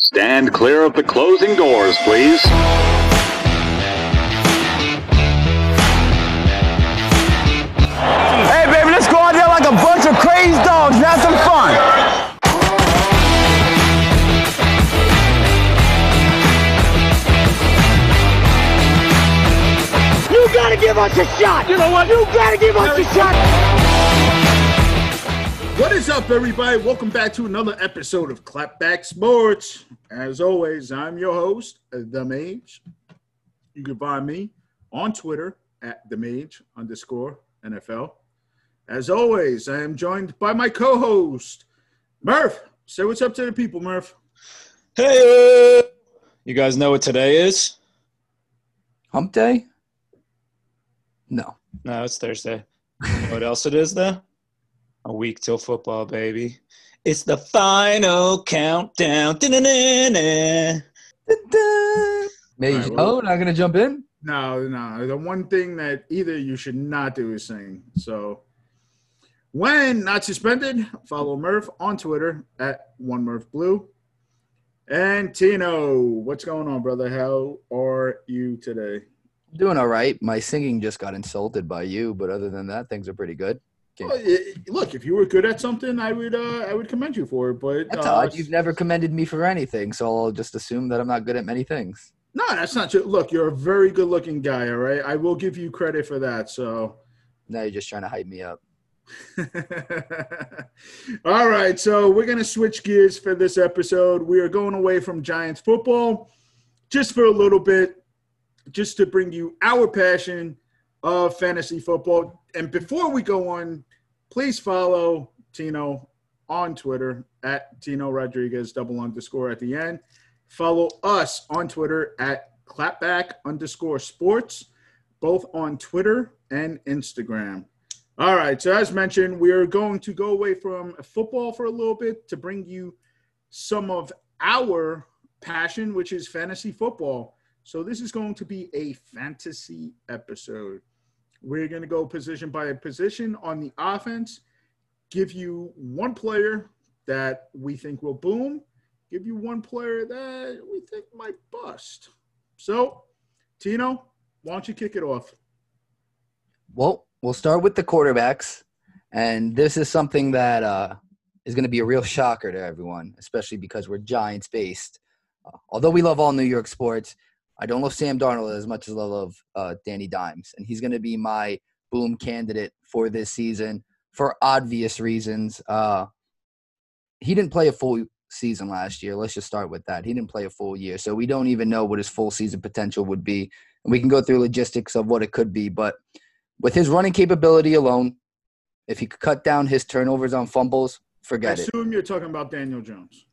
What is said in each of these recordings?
Stand clear of the closing doors, please. Hey, baby, let's go out there like a bunch of crazy dogs and have some fun. You gotta give us a shot. You know what? You gotta give us a shot. What is up, everybody? Welcome back to another episode of Clapback Sports. As always, I'm your host, uh, The Mage. You can find me on Twitter at The Mage underscore NFL. As always, I am joined by my co-host, Murph. Say what's up to the people, Murph. Hey, you guys know what today is? Hump day? No. No, it's Thursday. You know what else it is, though? A week till football, baby. It's the final countdown. Da-na-na-na. Right, well- oh, not gonna jump in? No, no. The one thing that either you should not do is sing. So, when not suspended, follow Murph on Twitter at one Murph Blue. And Tino, what's going on, brother? How are you today? Doing all right. My singing just got insulted by you, but other than that, things are pretty good. Well, i- look, if you were good at something, I would, uh, I would commend you for it. But That's uh, odd. You've never commended me for anything, so I'll just assume that I'm not good at many things. no, that's not true. Look, you're a very good-looking guy. All right, I will give you credit for that. So. Now you're just trying to hype me up. All right, so we're going to switch gears for this episode. We are going away from Giants football just for a little bit, just to bring you our passion of fantasy football. And before we go on, please follow Tino on Twitter at Tino Rodriguez, double underscore at the end. Follow us on Twitter at clapback underscore sports, both on Twitter and Instagram. All right. So as mentioned, we are going to go away from football for a little bit to bring you some of our passion, which is fantasy football. So this is going to be a fantasy episode. We're going to go position by position on the offense, give you one player that we think will boom, give you one player that we think might bust. So, Tino, why don't you kick it off? Well, we'll start with the quarterbacks, and this is something that uh, is going to be a real shocker to everyone, especially because we're Giants based. Uh, although we love all New York sports, I don't love Sam Darnold as much as I love uh, Danny Dimes, and he's going to be my boom candidate for this season for obvious reasons. Uh, he didn't play a full season last year. Let's just start with that. He didn't play a full year, so we don't even know what his full season potential would be. And we can go through logistics of what it could be, but with his running capability alone, if he could cut down his turnovers on fumbles, forget it. I assume you're talking about Daniel Jones.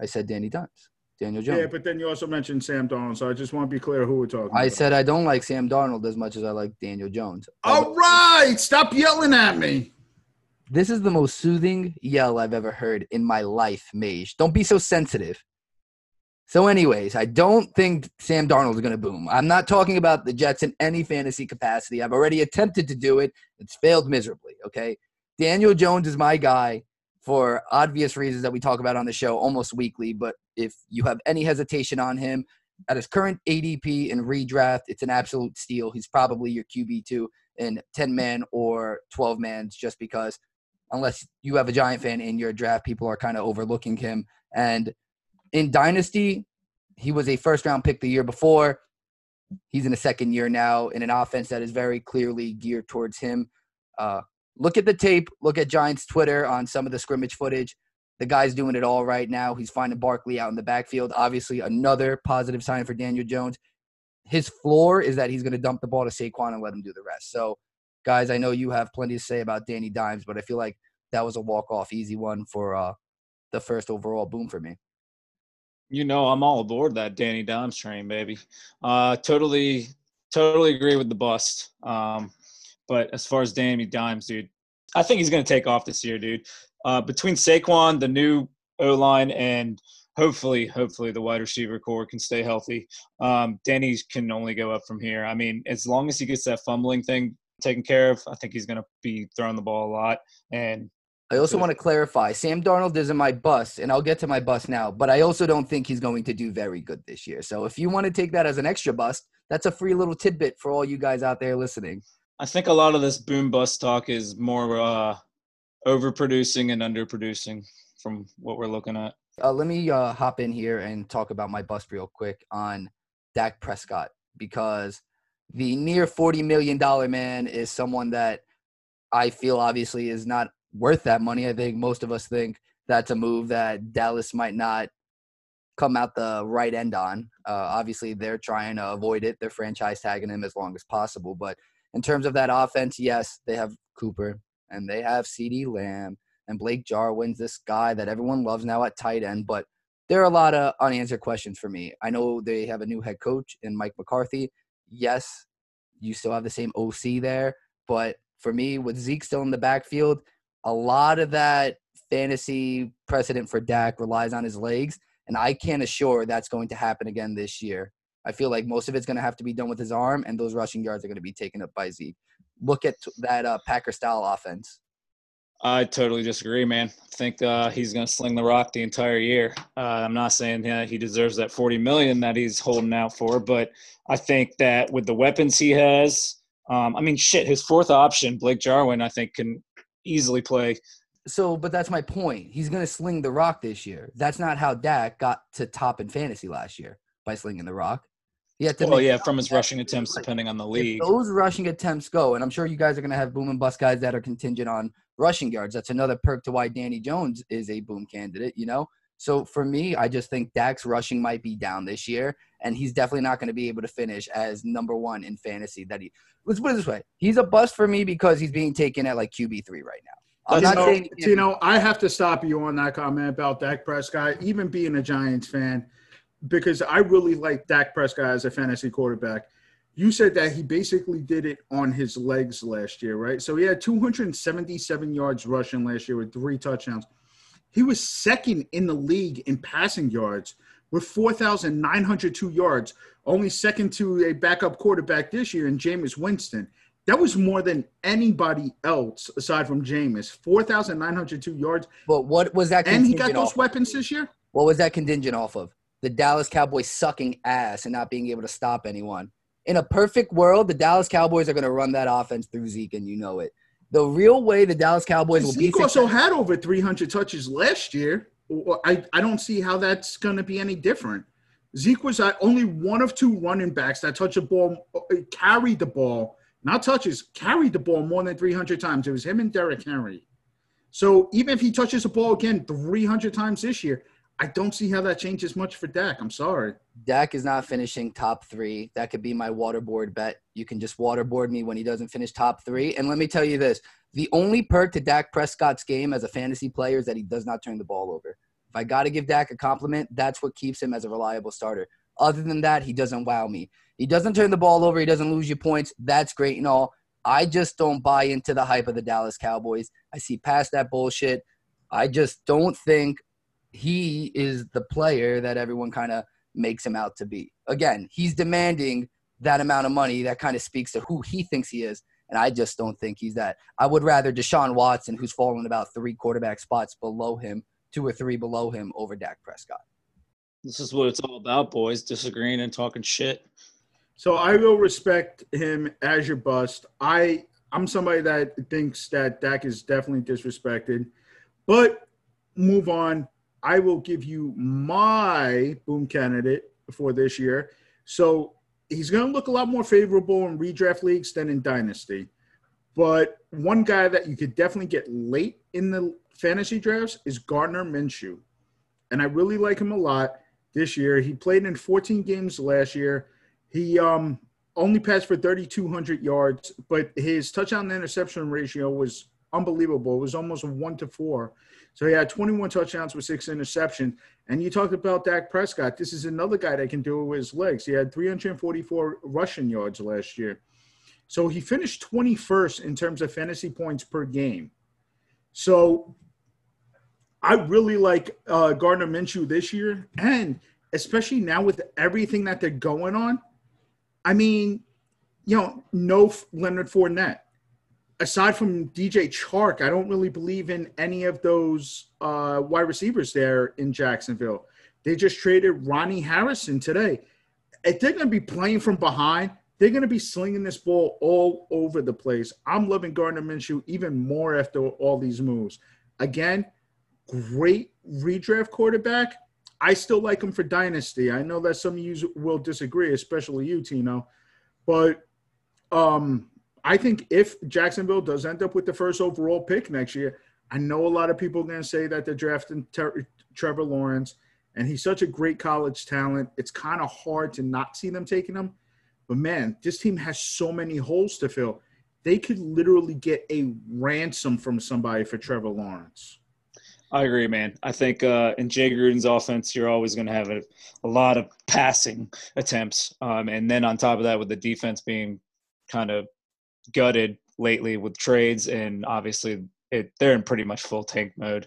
I said Danny Dimes, Daniel Jones. Yeah, but then you also mentioned Sam Darnold, so I just want to be clear who we're talking I about. said I don't like Sam Darnold as much as I like Daniel Jones. All right, stop yelling at me. This is the most soothing yell I've ever heard in my life, Mage. Don't be so sensitive. So, anyways, I don't think Sam Darnold is going to boom. I'm not talking about the Jets in any fantasy capacity. I've already attempted to do it. It's failed miserably. Okay. Daniel Jones is my guy for obvious reasons that we talk about on the show almost weekly. But if you have any hesitation on him at his current ADP and redraft, it's an absolute steal. He's probably your QB2 in 10 man or 12 mans just because unless you have a giant fan in your draft, people are kind of overlooking him. And in Dynasty, he was a first round pick the year before. He's in a second year now in an offense that is very clearly geared towards him. Uh, look at the tape. Look at Giants Twitter on some of the scrimmage footage. The guy's doing it all right now. He's finding Barkley out in the backfield. Obviously, another positive sign for Daniel Jones. His floor is that he's going to dump the ball to Saquon and let him do the rest. So, guys, I know you have plenty to say about Danny Dimes, but I feel like that was a walk off easy one for uh, the first overall boom for me. You know, I'm all aboard that Danny Dimes train, baby. Uh, totally, totally agree with the bust. Um, but as far as Danny Dimes, dude, I think he's going to take off this year, dude. Uh, between Saquon, the new O line, and hopefully, hopefully the wide receiver corps can stay healthy. Um, Danny can only go up from here. I mean, as long as he gets that fumbling thing taken care of, I think he's going to be throwing the ball a lot. And I also want to clarify Sam Darnold isn't my bus, and I'll get to my bus now, but I also don't think he's going to do very good this year. So if you want to take that as an extra bust, that's a free little tidbit for all you guys out there listening. I think a lot of this boom bust talk is more uh, overproducing and underproducing from what we're looking at. Uh, let me uh, hop in here and talk about my bust real quick on Dak Prescott because the near $40 million man is someone that I feel obviously is not worth that money. I think most of us think that's a move that Dallas might not come out the right end on. Uh, obviously, they're trying to avoid it. They're franchise tagging him as long as possible. But in terms of that offense, yes, they have Cooper and they have CeeDee Lamb and Blake Jarwin's this guy that everyone loves now at tight end. But there are a lot of unanswered questions for me. I know they have a new head coach in Mike McCarthy. Yes, you still have the same OC there. But for me, with Zeke still in the backfield, a lot of that fantasy precedent for Dak relies on his legs, and I can't assure that's going to happen again this year. I feel like most of it's going to have to be done with his arm, and those rushing yards are going to be taken up by Zeke. Look at that uh, Packer style offense. I totally disagree, man. I think uh, he's going to sling the rock the entire year. Uh, I'm not saying yeah, he deserves that 40 million that he's holding out for, but I think that with the weapons he has, um, I mean, shit, his fourth option, Blake Jarwin, I think can easily play. So, but that's my point. He's going to sling the rock this year. That's not how Dak got to top in fantasy last year by slinging the rock. He had to well, yeah, from his rushing attempts, depending on the league. If those rushing attempts go, and I'm sure you guys are going to have boom and bust guys that are contingent on rushing yards. That's another perk to why Danny Jones is a boom candidate, you know? So for me, I just think Dak's rushing might be down this year, and he's definitely not going to be able to finish as number one in fantasy. That he let's put it this way: he's a bust for me because he's being taken at like QB three right now. I'm not saying you know I have to stop you on that comment about Dak Prescott, even being a Giants fan, because I really like Dak Prescott as a fantasy quarterback. You said that he basically did it on his legs last year, right? So he had 277 yards rushing last year with three touchdowns. He was second in the league in passing yards with 4,902 yards, only second to a backup quarterback this year in Jameis Winston. That was more than anybody else aside from Jameis. 4,902 yards. But what was that? And he got those weapons this year? What was that contingent off of? The Dallas Cowboys sucking ass and not being able to stop anyone. In a perfect world, the Dallas Cowboys are going to run that offense through Zeke, and you know it. The real way the Dallas Cowboys will Zeke be. Zeke also had over 300 touches last year. I, I don't see how that's going to be any different. Zeke was only one of two running backs that touched the ball, carried the ball, not touches, carried the ball more than 300 times. It was him and Derrick Henry. So even if he touches the ball again 300 times this year, I don't see how that changes much for Dak. I'm sorry. Dak is not finishing top three. That could be my waterboard bet. You can just waterboard me when he doesn't finish top three. And let me tell you this the only perk to Dak Prescott's game as a fantasy player is that he does not turn the ball over. If I got to give Dak a compliment, that's what keeps him as a reliable starter. Other than that, he doesn't wow me. He doesn't turn the ball over. He doesn't lose you points. That's great and all. I just don't buy into the hype of the Dallas Cowboys. I see past that bullshit. I just don't think he is the player that everyone kind of makes him out to be. Again, he's demanding that amount of money that kind of speaks to who he thinks he is. And I just don't think he's that. I would rather Deshaun Watson, who's fallen about three quarterback spots below him, two or three below him over Dak Prescott. This is what it's all about, boys, disagreeing and talking shit. So I will respect him as your bust. I I'm somebody that thinks that Dak is definitely disrespected. But move on. I will give you my boom candidate for this year. So he's going to look a lot more favorable in redraft leagues than in dynasty. But one guy that you could definitely get late in the fantasy drafts is Gardner Minshew. And I really like him a lot this year. He played in 14 games last year. He um, only passed for 3,200 yards, but his touchdown to interception ratio was unbelievable. It was almost one to four. So he had 21 touchdowns with six interceptions. And you talked about Dak Prescott. This is another guy that can do it with his legs. He had 344 rushing yards last year. So he finished 21st in terms of fantasy points per game. So I really like uh, Gardner Minshew this year. And especially now with everything that they're going on, I mean, you know, no Leonard Fournette. Aside from DJ Chark, I don't really believe in any of those uh, wide receivers there in Jacksonville. They just traded Ronnie Harrison today. If they're going to be playing from behind, they're going to be slinging this ball all over the place. I'm loving Gardner Minshew even more after all these moves. Again, great redraft quarterback. I still like him for dynasty. I know that some of you will disagree, especially you, Tino. But um, I think if Jacksonville does end up with the first overall pick next year, I know a lot of people are going to say that they're drafting Ter- Trevor Lawrence, and he's such a great college talent. It's kind of hard to not see them taking him. But man, this team has so many holes to fill. They could literally get a ransom from somebody for Trevor Lawrence. I agree, man. I think uh, in Jay Gruden's offense, you're always going to have a, a, lot of passing attempts. Um, and then on top of that, with the defense being kind of gutted lately with trades, and obviously it, they're in pretty much full tank mode.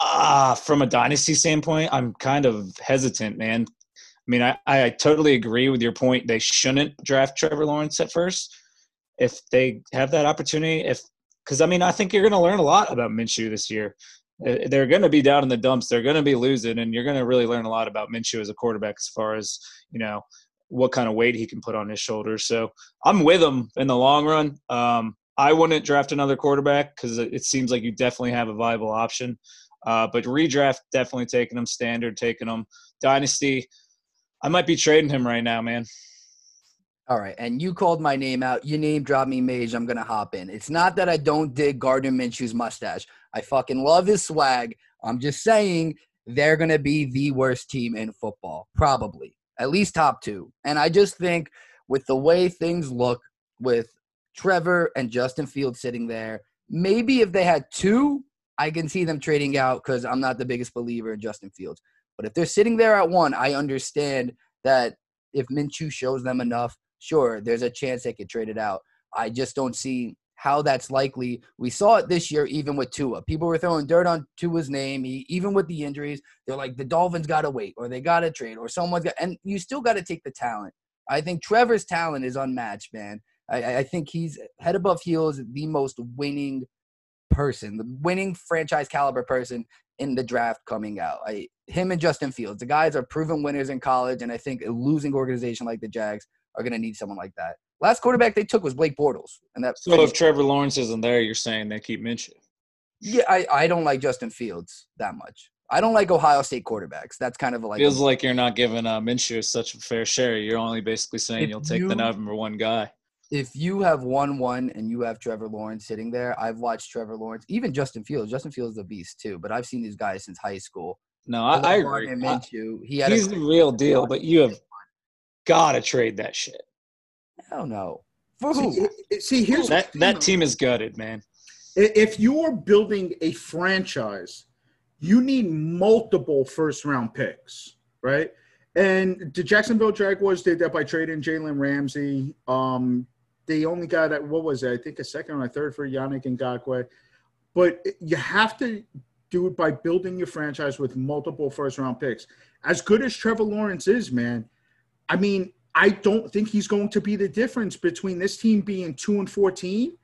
Ah, uh, from a dynasty standpoint, I'm kind of hesitant, man. I mean, I, I totally agree with your point. They shouldn't draft Trevor Lawrence at first if they have that opportunity. If because I mean, I think you're going to learn a lot about Minshew this year. Uh, they're going to be down in the dumps. They're going to be losing, and you're going to really learn a lot about Minshew as a quarterback as far as you know what kind of weight he can put on his shoulders. So I'm with him in the long run. Um, I wouldn't draft another quarterback because it seems like you definitely have a viable option. Uh, but redraft, definitely taking him. Standard, taking him. Dynasty, I might be trading him right now, man. All right, and you called my name out. You name dropped me, Mage. I'm gonna hop in. It's not that I don't dig Gardner Minshew's mustache. I fucking love his swag. I'm just saying they're gonna be the worst team in football, probably at least top two. And I just think with the way things look with Trevor and Justin Fields sitting there, maybe if they had two, I can see them trading out because I'm not the biggest believer in Justin Fields. But if they're sitting there at one, I understand that if Minshew shows them enough, sure, there's a chance they could trade it out. I just don't see how that's likely. We saw it this year, even with Tua. People were throwing dirt on Tua's name, he, even with the injuries. They're like, the Dolphins got to wait, or they got to trade, or someone's got, and you still got to take the talent. I think Trevor's talent is unmatched, man. I, I think he's head above heels, the most winning person, the winning franchise caliber person in the draft coming out. I, him and Justin Fields, the guys are proven winners in college, and I think a losing organization like the Jags are going to need someone like that. Last quarterback they took was Blake Bortles, and that. So if Trevor Lawrence isn't there, you're saying they keep Minshew. Yeah, I, I don't like Justin Fields that much. I don't like Ohio State quarterbacks. That's kind of like feels a, like you're not giving uh, Minshew such a fair share. You're only basically saying you'll take you, the number one guy. If you have one one and you have Trevor Lawrence sitting there, I've watched Trevor Lawrence, even Justin Fields. Justin Fields is a beast too, but I've seen these guys since high school. No, I, I agree. Minshew, he had he's a, the real deal, but you have got to trade that shit. Hell no. For who? See, see here's that that team is gutted, man. If you're building a franchise, you need multiple first round picks, right? And the Jacksonville Jaguars did that by trading Jalen Ramsey. Um, they only got at what was it? I think a second or a third for Yannick Ngakoue. But you have to do it by building your franchise with multiple first round picks. As good as Trevor Lawrence is, man, I mean, I don't think he's going to be the difference between this team being two and fourteen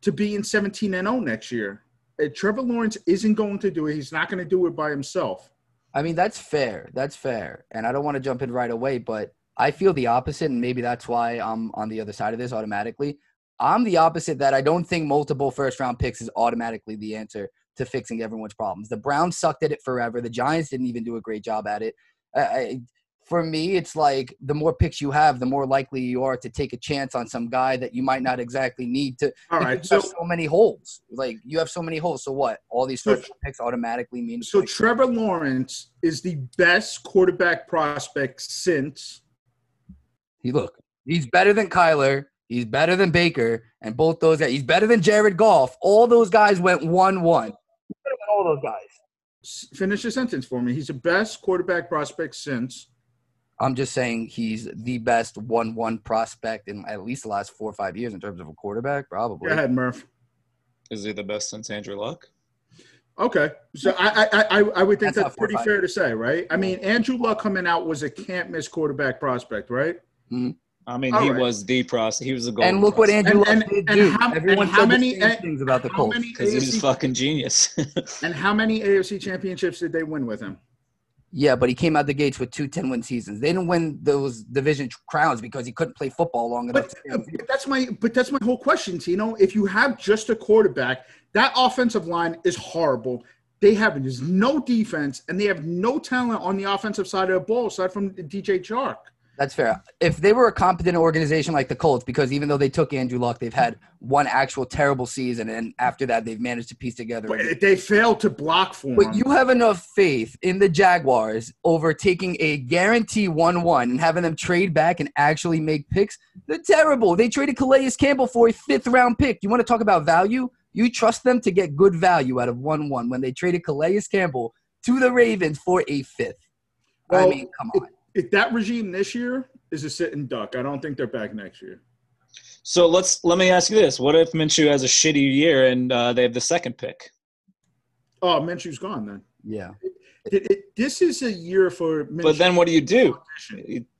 to being seventeen and zero oh next year. Uh, Trevor Lawrence isn't going to do it. He's not going to do it by himself. I mean, that's fair. That's fair. And I don't want to jump in right away, but I feel the opposite, and maybe that's why I'm on the other side of this automatically. I'm the opposite that I don't think multiple first round picks is automatically the answer to fixing everyone's problems. The Browns sucked at it forever. The Giants didn't even do a great job at it. I, for me, it's like the more picks you have, the more likely you are to take a chance on some guy that you might not exactly need to. All right, so, so many holes. Like you have so many holes. So what? All these so, picks automatically mean. So Trevor Lawrence is the best quarterback prospect since. He look. He's better than Kyler. He's better than Baker, and both those guys. He's better than Jared Goff. All those guys went one-one. All those guys. Finish the sentence for me. He's the best quarterback prospect since. I'm just saying he's the best one-one prospect in at least the last four or five years in terms of a quarterback, probably. Go ahead, Murph. Is he the best since Andrew Luck? Okay, so I I I, I would think that's, that's pretty fair to say, right? I mean, Andrew Luck coming out was a can't miss quarterback prospect, right? Mm-hmm. I mean, All he right. was the prospect. He was a gold. And look what Andrew And- Luck and- did and do. how- and Everyone how said many- the same and things about the Colts. because he was fucking genius. And how many AFC championships did they win with him? Yeah, but he came out the gates with two 10 win seasons. They didn't win those division crowns because he couldn't play football long enough. But, to stay on the but that's my but that's my whole question, Tino. If you have just a quarterback, that offensive line is horrible. They have there's no defense and they have no talent on the offensive side of the ball aside from DJ Chark. That's fair. If they were a competent organization like the Colts, because even though they took Andrew Luck, they've had one actual terrible season, and after that, they've managed to piece together. But they failed to block for But him. you have enough faith in the Jaguars over taking a guarantee 1 1 and having them trade back and actually make picks. They're terrible. They traded Calais Campbell for a fifth round pick. You want to talk about value? You trust them to get good value out of 1 1 when they traded Calais Campbell to the Ravens for a fifth. I mean, come on. If that regime this year is a sitting duck, I don't think they're back next year. so let's let me ask you this: What if Minshew has a shitty year and uh, they have the second pick? Oh, Minshew's gone then. Yeah. It, it, this is a year for Minshew. But then what do you do?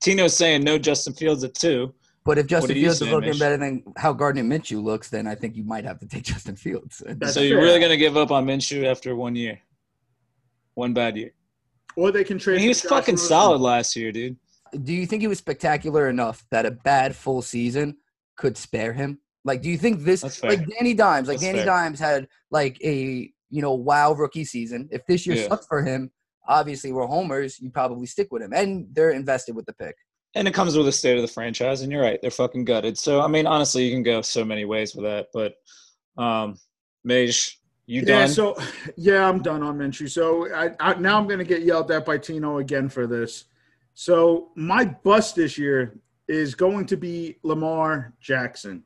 Tino's saying no Justin Fields at two. But if Justin are you Fields is looking Mitch? better than how Gardner Minshew looks, then I think you might have to take Justin Fields. That's so you're fair. really going to give up on Minshew after one year, one bad year? Or they can I trade. mean, he was fucking Rosen. solid last year, dude. do you think he was spectacular enough that a bad full season could spare him? Like, do you think this, like Danny Dimes, like That's Danny fair. Dimes had like a you know wow rookie season. If this year Yeah. sucks for him, obviously we're homers. You probably stick with him, and they're invested with the pick. And it comes with the state of the franchise, and you're right, they're fucking gutted. So I mean, honestly, you can go so many ways with that. But um, Mage, you Yeah, so yeah, I'm done on Minshew. So I, I now I'm going to get yelled at by Tino again for this. So my bust this year is going to be Lamar Jackson.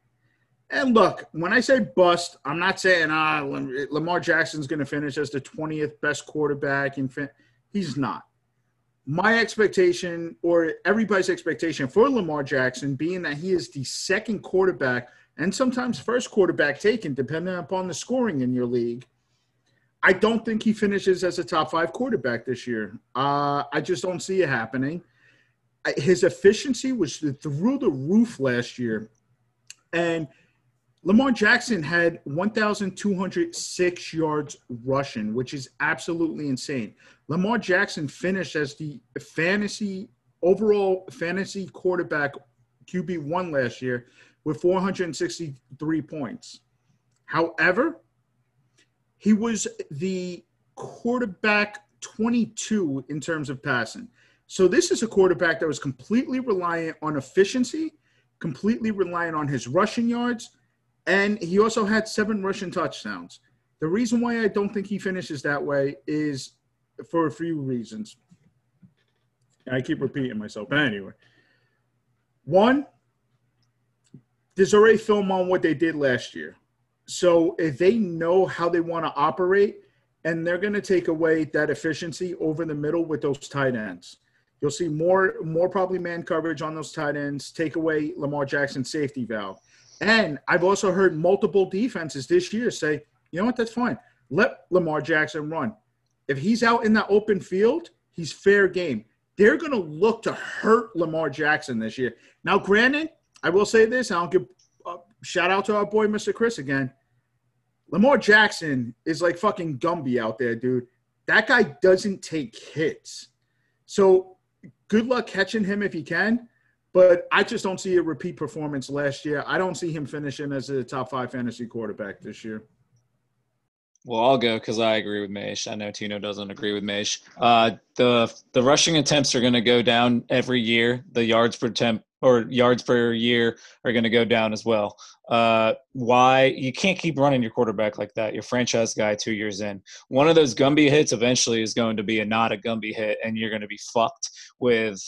And look, when I say bust, I'm not saying ah Lamar Jackson's going to finish as the 20th best quarterback. In fin- he's not. My expectation, or everybody's expectation for Lamar Jackson, being that he is the second quarterback and sometimes first quarterback taken, depending upon the scoring in your league. I don't think he finishes as a top five quarterback this year. Uh, I just don't see it happening. His efficiency was through the roof last year. And Lamar Jackson had 1,206 yards rushing, which is absolutely insane. Lamar Jackson finished as the fantasy overall fantasy quarterback QB one last year with 463 points. However, he was the quarterback 22 in terms of passing. So this is a quarterback that was completely reliant on efficiency, completely reliant on his rushing yards, and he also had seven rushing touchdowns. The reason why I don't think he finishes that way is for a few reasons. I keep repeating myself, but anyway. One, there's already film on what they did last year. So if they know how they want to operate, and they're going to take away that efficiency over the middle with those tight ends. You'll see more, more probably man coverage on those tight ends. Take away Lamar Jackson's safety valve. And I've also heard multiple defenses this year say, you know what, that's fine. Let Lamar Jackson run. If he's out in that open field, he's fair game. They're going to look to hurt Lamar Jackson this year. Now, granted, I will say this. I'll give a shout out to our boy, Mr. Chris, again. Lamar Jackson is like fucking Gumby out there, dude. That guy doesn't take hits. So good luck catching him if you can. But I just don't see a repeat performance last year. I don't see him finishing as a top five fantasy quarterback this year. Well, I'll go because I agree with Mage. I know Tino doesn't agree with Mage. Uh, the the rushing attempts are going to go down every year. The yards per attempt or yards per year are going to go down as well. Uh, why you can't keep running your quarterback like that? Your franchise guy two years in. One of those Gumby hits eventually is going to be a not a Gumby hit, and you're going to be fucked with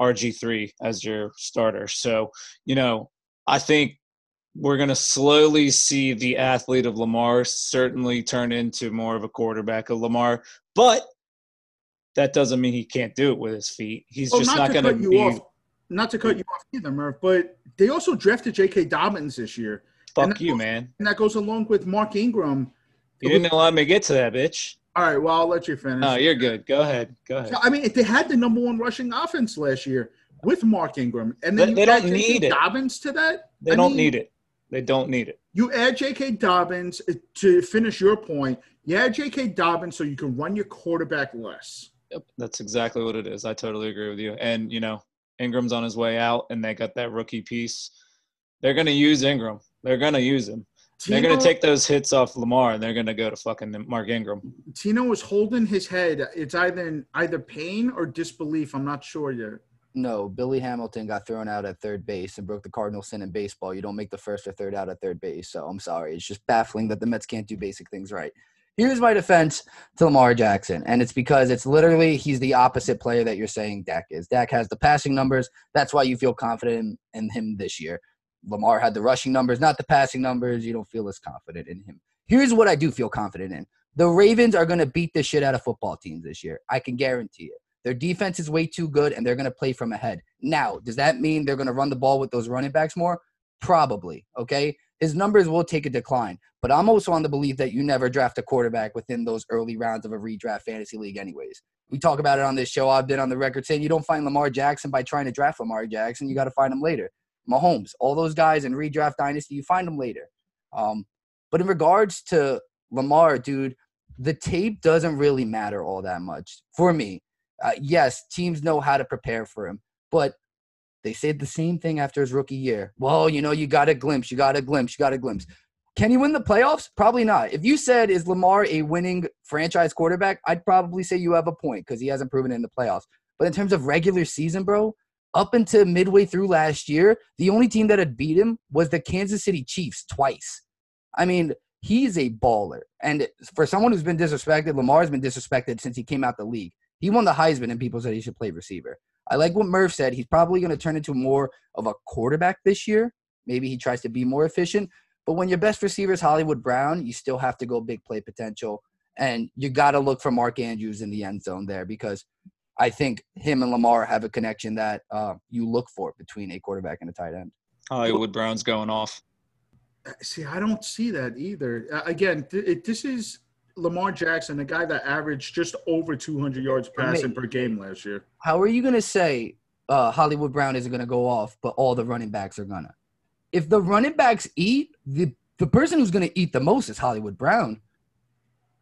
RG three as your starter. So you know, I think we're going to slowly see the athlete of Lamar certainly turn into more of a quarterback of Lamar, but that doesn't mean he can't do it with his feet. He's Well, just not, to going to be off, not to cut you off either, Murph, but they also drafted J.K. Dobbins this year, fuck you, man. and that goes along with Mark Ingram. You didn't allow me to get to that, bitch. All right, well, I'll let you finish. No, you're good. Go ahead. Go ahead. So, I mean, they had the number one rushing offense last year. with Mark Ingram, and They- then you they don't J.K. need it. Dobbins to that. They I don't mean, need it. They don't need it. You add J.K. Dobbins uh, to finish your point. You add J.K. Dobbins so you can run your quarterback less. Yep, that's exactly what it is. I totally agree with you. And you know, Ingram's on his way out, and they got that rookie piece. They're gonna use Ingram. They're gonna use him. They're gonna take those hits off Lamar, and they're gonna go to fucking Mark Ingram. Tino is holding his head. It's either in either pain or disbelief. I'm not sure yet. No, Billy Hamilton got thrown out at third base and broke the cardinal sin in baseball. You don't make the first or third out at third base. So I'm sorry. It's just baffling that the Mets can't do basic things right. Here's my defense to Lamar Jackson, and it's because it's literally he's the opposite player that you're saying Dak is. Dak has the passing numbers. That's why you feel confident in, in him this year. Lamar had the rushing numbers, not the passing numbers. You don't feel as confident in him. Here's what I do feel confident in. The Ravens are going to beat the shit out of football teams this year. I can guarantee it. Their defense is way too good, and they're going to play from ahead. Now, does that mean they're going to run the ball with those running backs more? Probably. Okay. His numbers will take a decline, but I'm also on the belief that you never draft a quarterback within those early rounds of a redraft fantasy league, anyways. We talk about it on this show. I've been on the record saying you don't find Lamar Jackson by trying to draft Lamar Jackson. You got to find him later. Mahomes, all those guys in redraft dynasty, you find them later. Um, but in regards to Lamar, dude, the tape doesn't really matter all that much for me. Uh, yes, teams know how to prepare for him, but they said the same thing after his rookie year. Well, you know, you got a glimpse, you got a glimpse, you got a glimpse. Can he win the playoffs? Probably not. If you said, is Lamar a winning franchise quarterback, I'd probably say you have a point because he hasn't proven in the playoffs. But in terms of regular season, bro, up until midway through last year, the only team that had beat him was the Kansas City Chiefs twice. I mean, he's a baller. And for someone who's been disrespected, Lamar's been disrespected since he came out the league. He won the Heisman, and people said he should play receiver. I like what Murph said. He's probably going to turn into more of a quarterback this year. Maybe he tries to be more efficient. But when your best receiver is Hollywood Brown, you still have to go big play potential. And you got to look for Mark Andrews in the end zone there because I think him and Lamar have a connection that uh, you look for between a quarterback and a tight end. Hollywood Brown's going off. See, I don't see that either. Uh, again, th- it, this is Lamar Jackson, a guy that averaged just over 200 yards passing per game last year. How are you going to say uh, Hollywood Brown isn't going to go off, but all the running backs are going to? If the running backs eat, the, the person who's going to eat the most is Hollywood Brown.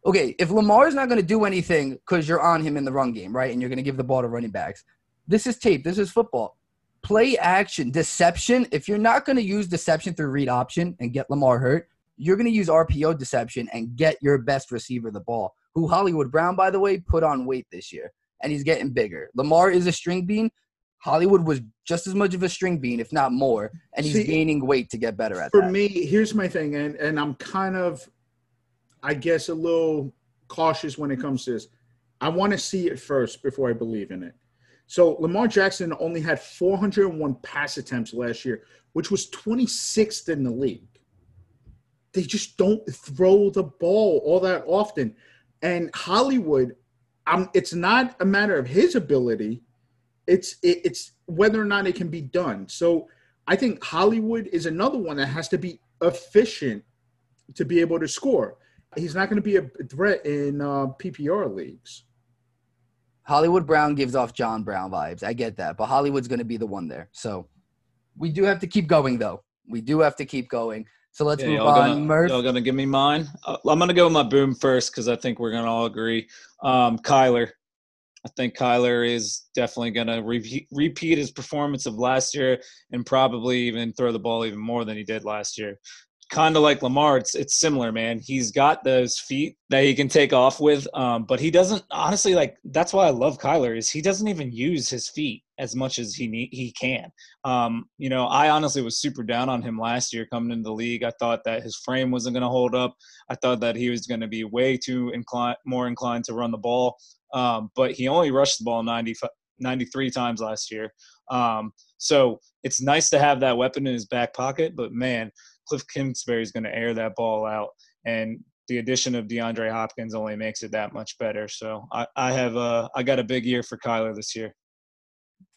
Okay, if Lamar's not going to do anything because you're on him in the run game, right? And you're going to give the ball to running backs, this is tape. This is football. Play action, deception. If you're not going to use deception through read option and get Lamar hurt, you're going to use RPO deception and get your best receiver the ball. Who Hollywood Brown, by the way, put on weight this year, and he's getting bigger. Lamar is a string bean. Hollywood was just as much of a string bean, if not more, and he's See, gaining weight to get better at For that. For me, here's my thing, and, and I'm kind of, I guess, a little cautious when it comes to this. I want to see it first before I believe in it. So Lamar Jackson only had 401 pass attempts last year, which was 26th in the league. They just don't throw the ball all that often. And Hollywood, um, it's not a matter of his ability. It's it, it's whether or not it can be done. So I think Hollywood is another one that has to be efficient to be able to score. He's not going to be a threat in uh, PPR leagues. Hollywood Brown gives off John Brown vibes. I get that, but Hollywood's going to be the one there. So we do have to keep going, though. We do have to keep going. So let's Yeah, move on. gonna, Murph, y'all gonna give me mine? Uh, I'm gonna go with my boom first because I think we're gonna all agree. Um, Kyler, I think Kyler is definitely gonna repeat, repeat his performance of last year and probably even throw the ball even more than he did last year. Kind of like Lamar, it's it's similar, man. He's got those feet that he can take off with, um, but he doesn't. Honestly, like that's why I love Kyler is he doesn't even use his feet as much as he need, he can. Um, you know, I honestly was super down on him last year coming into the league. I thought that his frame wasn't going to hold up. I thought that he was going to be way too inclined, more inclined to run the ball. Um, but he only rushed the ball 90, 93 times last year. Um, so it's nice to have that weapon in his back pocket. But man, Cliff Kingsbury is going to air that ball out, and the addition of DeAndre Hopkins only makes it that much better. So I, I have a, I got a big year for Kyler this year.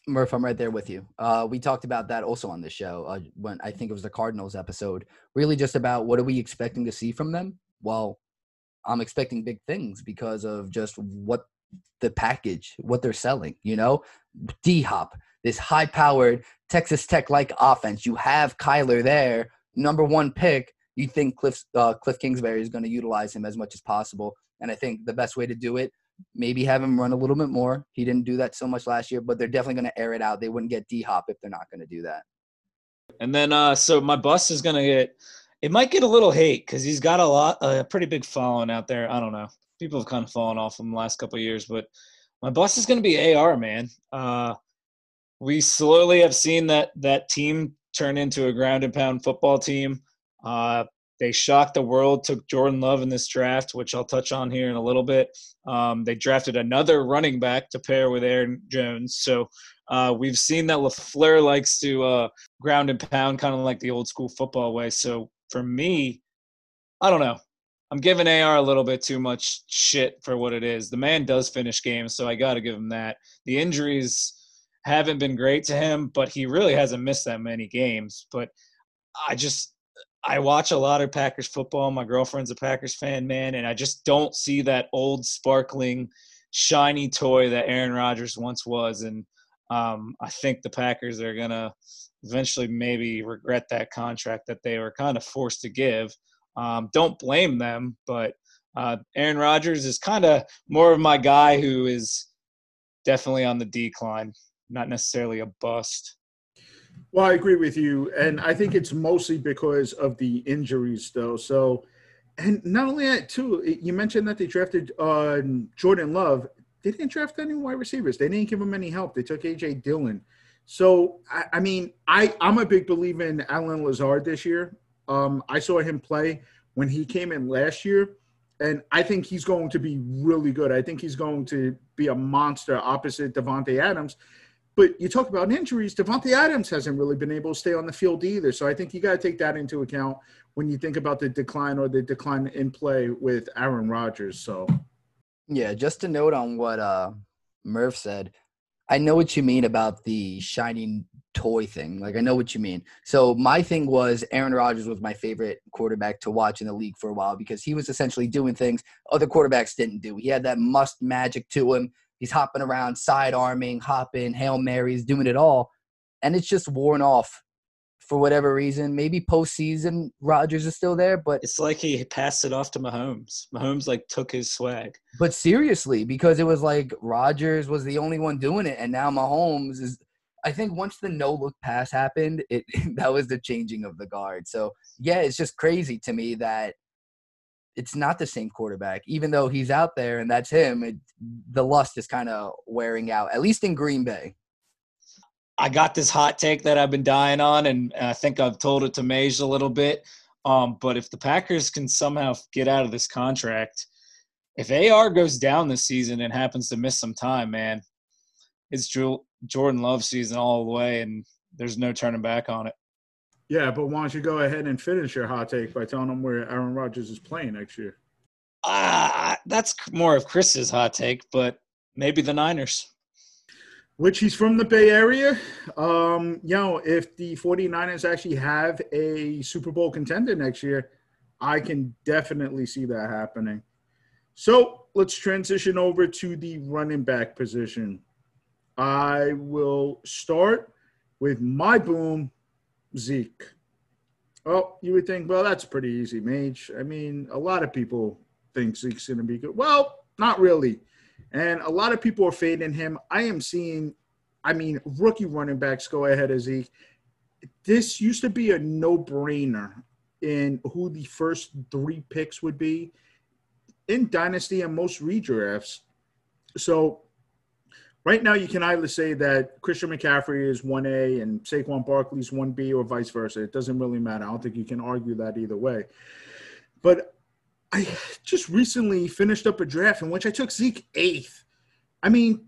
Murph, I'm right there with you. Uh, we talked about that also on the show uh, when I think it was the Cardinals episode. Really, just about what are we expecting to see from them? Well, I'm expecting big things because of just what the package, what they're selling. You know, D Hop. this high powered Texas Tech like offense. You have Kyler there, number one pick. You think Cliff, uh, Cliff Kingsbury is going to utilize him as much as possible. And I think the best way to do it, maybe have him run a little bit more. He didn't do that so much last year, but they're definitely going to air it out. They wouldn't get D Hop if they're not going to do that. And then, uh, so my bus is gonna get. It might get a little hate because he's got a lot, a pretty big following out there. I don't know. People have kind of fallen off him the last couple of years, but my bus is gonna be AR, man. Uh, we slowly have seen that that team turn into a ground and pound football team. Uh, they shocked the world, took Jordan Love in this draft, which I'll touch on here in a little bit. Um, they drafted another running back to pair with Aaron Jones. So uh, we've seen that LaFleur likes to uh, ground and pound, kind of like the old school football way. So for me, I don't know. I'm giving AR a little bit too much shit for what it is. The man does finish games, so I got to give him that. The injuries haven't been great to him, but he really hasn't missed that many games. But I just I watch a lot of Packers football. My girlfriend's a Packers fan, man, and I just don't see that old sparkling shiny toy that Aaron Rodgers once was and um, I think the Packers are going to eventually maybe regret that contract that they were kind of forced to give. Um, don't blame them, but uh, Aaron Rodgers is kind of more of my guy who is definitely on the decline, not necessarily a bust. Well, I agree with you, and I think it's mostly because of the injuries, though. So, and not only that, too. You mentioned that they drafted uh, Jordan Love. They didn't draft any wide receivers. They didn't give him any help. They took AJ Dillon. So, I, I mean, I I'm a big believer in Allen Lazard this year. Um, I saw him play when he came in last year, and I think he's going to be really good. I think he's going to be a monster opposite Davante Adams. But you talk about injuries. Davante Adams hasn't really been able to stay on the field either. So I think you got to take that into account when you think about the decline or the decline in play with Aaron Rodgers. So, yeah, just a note on what uh, Murph said. I know what you mean about the shining toy thing. Like I know what you mean. So my thing was Aaron Rodgers was my favorite quarterback to watch in the league for a while because he was essentially doing things other quarterbacks didn't do. He had that must magic to him. He's hopping around, side arming, hopping, Hail Marys, doing it all. And it's just worn off for whatever reason. Maybe postseason Rodgers is still there, but it's like he passed it off to Mahomes. Mahomes like took his swag. But seriously, because it was like Rodgers was the only one doing it, and now Mahomes is I think once the no look pass happened, it that was the changing of the guard. So yeah, it's just crazy to me that it's not the same quarterback, even though he's out there and that's him. It, the lust is kind of wearing out, at least in Green Bay. I got this hot take that I've been dying on, and I think I've told it to Mage a little bit. Um, but if the Packers can somehow get out of this contract, if AR goes down this season and happens to miss some time, man, it's Jordan Love season all the way, and there's no turning back on it. Yeah, but why don't you go ahead and finish your hot take by telling them where Aaron Rodgers is playing next year? Ah, uh, that's more of Chris's hot take, but maybe the Niners. Which he's from the Bay Area. Um, you know, if the 49ers actually have a Super Bowl contender next year, I can definitely see that happening. So let's transition over to the running back position. I will start with my boom Zeke. Oh, you would think, well, that's pretty easy, Mage. I mean, a lot of people think Zeke's going to be good. Well, not really. And a lot of people are fading him. I am seeing, I mean, rookie running backs go ahead of Zeke. This used to be a no brainer in who the first three picks would be in Dynasty and most redrafts. So right now you can either say that Christian McCaffrey is 1A and Saquon Barkley is 1B or vice versa. It doesn't really matter. I don't think you can argue that either way. But I just recently finished up a draft in which I took Zeke eighth. I mean,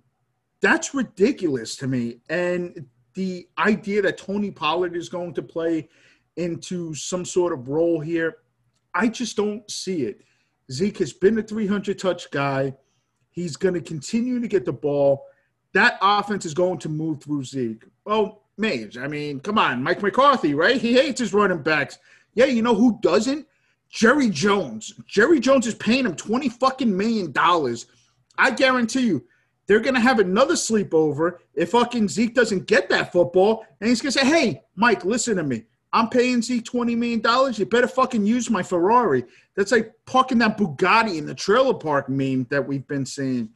that's ridiculous to me. And the idea that Tony Pollard is going to play into some sort of role here, I just don't see it. Zeke has been a 300 touch guy. He's going to continue to get the ball that offense is going to move through Zeke. Oh, well, Mage, I mean, come on, Mike McCarthy, right? He hates his running backs. Yeah, you know who doesn't? Jerry Jones. Jerry Jones is paying him 20 fucking million dollars. I guarantee you, they're going to have another sleepover if fucking Zeke doesn't get that football. And he's going to say, hey, Mike, listen to me. I'm paying Zeke $20 million. You better fucking use my Ferrari. That's like parking that Bugatti in the trailer park meme that we've been seeing.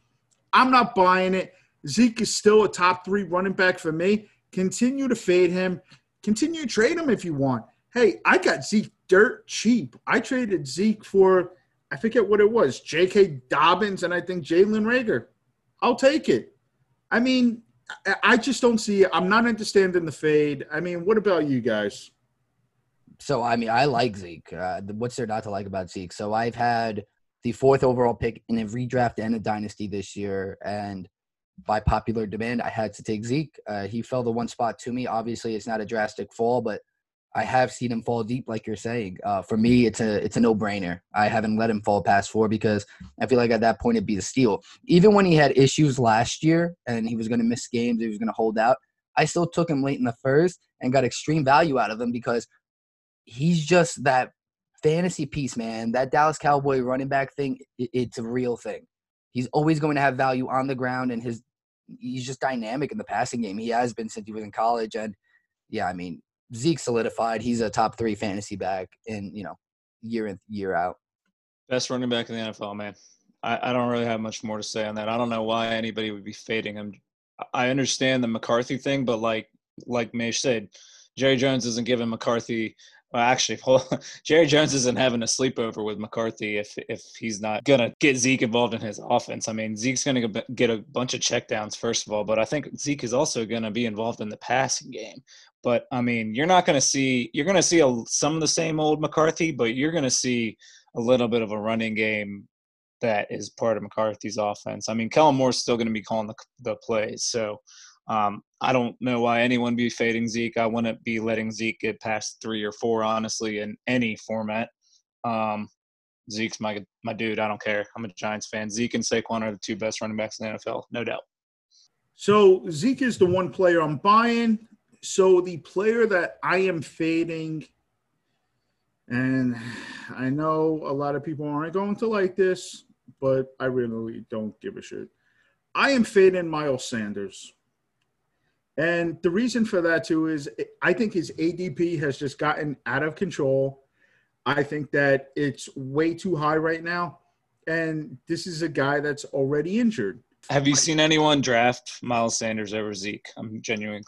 I'm not buying it. Zeke is still a top three running back for me. Continue to fade him. Continue to trade him if you want. Hey, I got Zeke dirt cheap. I traded Zeke for, I forget what it was, J.K. Dobbins and I think Jalen Reagor. I'll take it. I mean, I just don't see it. I'm not understanding the fade. I mean, what about you guys? So, I mean, I like Zeke. Uh, what's there not to like about Zeke? So, I've had the fourth overall pick in a redraft and a dynasty this year. And by popular demand, I had to take Zeke. Uh, he fell the one spot to me. Obviously, it's not a drastic fall, but I have seen him fall deep, like you're saying. Uh, for me, it's a it's a no brainer. I haven't let him fall past four because I feel like at that point it'd be a steal. Even when he had issues last year and he was going to miss games, he was going to hold out. I still took him late in the first and got extreme value out of him because he's just that fantasy piece, man. That Dallas Cowboy running back thing, it, it's a real thing. He's always going to have value on the ground, and his he's just dynamic in the passing game. He has been since he was in college, and yeah, I mean Zeke solidified. He's a top three fantasy back in you know year in year out. Best running back in the NFL, man. I, I don't really have much more to say on that. I don't know why anybody would be fading him. I understand the McCarthy thing, but like like Mage said, Jerry Jones isn't giving McCarthy. Well, actually, Jerry Jones isn't having a sleepover with McCarthy if if he's not gonna get Zeke involved in his offense. I mean, Zeke's gonna get a bunch of checkdowns first of all, but I think Zeke is also gonna be involved in the passing game. But I mean, you're not to see you're to see a, some of the same old McCarthy, but you're to see a little bit of a running game that is part of McCarthy's offense. I mean, Kellen Moore's still to be calling the, the plays, so um, I don't know why anyone be fading Zeke. I wouldn't be letting Zeke get past three or four, honestly, in any format. Um, Zeke's my my dude. I don't care. I'm a Giants fan. Zeke and Saquon are the two best running backs in the NFL, no doubt. So Zeke is the one player I'm buying. So the player that I am fading, and I know a lot of people aren't going to like this, but I really don't give a shit. I am fading Miles Sanders. And the reason for that too is I think his ADP has just gotten out of control. I think that it's way too high right now. And this is a guy that's already injured. Have you seen anyone draft Miles Sanders over Zeke? I'm genuinely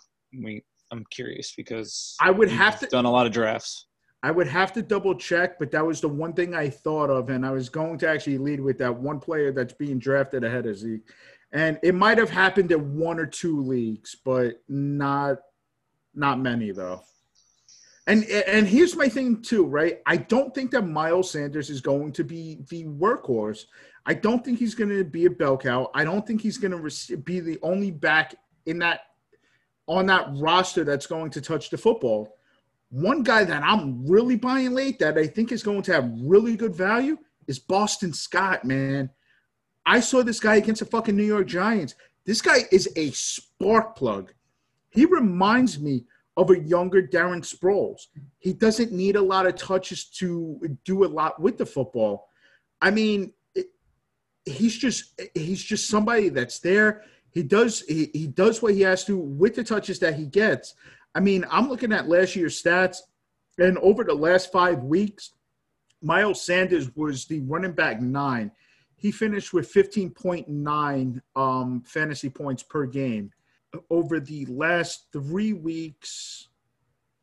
I'm curious because I would have to done a lot of drafts. I would have to double check, but that was the one thing I thought of, and I was going to actually lead with that one player that's being drafted ahead of Zeke, and it might have happened in one or two leagues, but not not many though. And and here's my thing too, right? I don't think that Miles Sanders is going to be the workhorse. I don't think he's going to be a bell cow. I don't think he's going to be the only back in that on that roster that's going to touch the football. One guy that I'm really buying late that I think is going to have really good value is Boston Scott, man. I saw this guy against the fucking New York Giants. This guy is a spark plug. He reminds me of a younger Darren Sproles. He doesn't need a lot of touches to do a lot with the football. I mean, it, he's just he's just somebody that's there. He does he, he does what he has to with the touches that he gets. I mean, I'm looking at last year's stats, and over the last five weeks, Miles Sanders was the running back nine. He finished with 15.9 um, fantasy points per game. Over the last three weeks,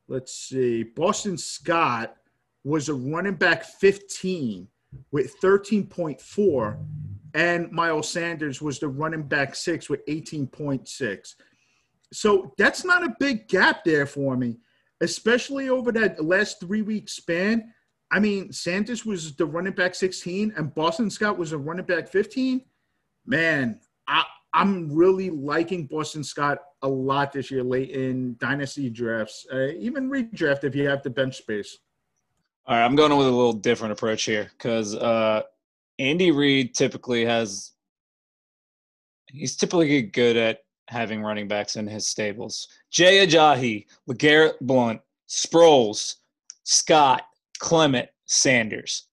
let's see, Boston Scott was a running back 15 with 13.4 and Miles Sanders was the running back six with 18.6. So that's not a big gap there for me, especially over that last three week span. I mean, Sanders was the running back 16 and Boston Scott was a running back 15. Man, I, I'm really liking Boston Scott a lot this year, late in dynasty drafts, uh, even redraft if you have the bench space. All right, I'm going with a little different approach here because uh, Andy Reid typically has he's typically good at having running backs in his stables. Jay Ajayi, LeGarrette Blount, Sproles, Scott, Clement, Sanders.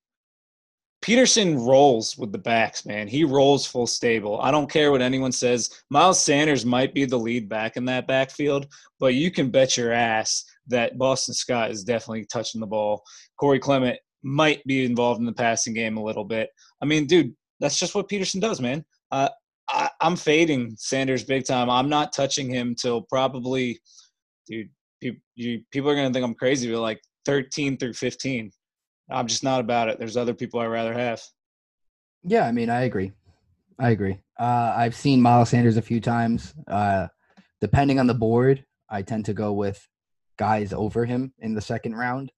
Pederson rolls with the backs, man. He rolls full stable. I don't care what anyone says. Miles Sanders might be the lead back in that backfield, but you can bet your ass that Boston Scott is definitely touching the ball. Corey Clement might be involved in the passing game a little bit. I mean, dude, that's just what Pederson does, man. Uh, I, am fading Sanders big time. I'm not touching him till probably, dude. People, you, people are gonna think I'm crazy, but like 13 through 15. I'm just not about it. There's other people I'd rather have. Yeah, I mean, I agree. I agree. Uh, I've seen Miles Sanders a few times. Uh, depending on the board, I tend to go with guys over him in the second round.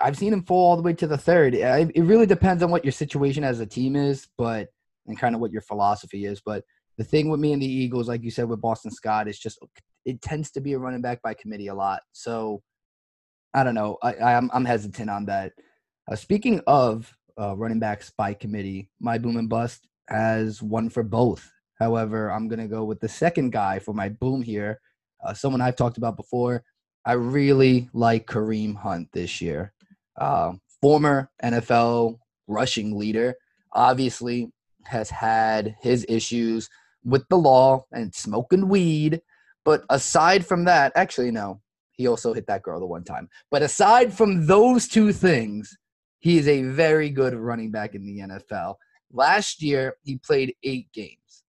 I've seen him fall all the way to the third. It really depends on what your situation as a team is, but and kind of what your philosophy is. But the thing with me and the Eagles, like you said with Boston Scott, is just it tends to be a running back by committee a lot. So I don't know. I, I'm I'm hesitant on that. Uh, speaking of uh, running backs by committee, my boom and bust has one for both. However, I'm gonna go with the second guy for my boom here. Uh, someone I've talked about before. I really like Kareem Hunt this year. Uh, former NFL rushing leader. Obviously, has had his issues with the law and smoking weed. But aside from that, actually, no, he also hit that girl the one time. But aside from those two things, he is a very good running back in the NFL. Last year, he played eight games.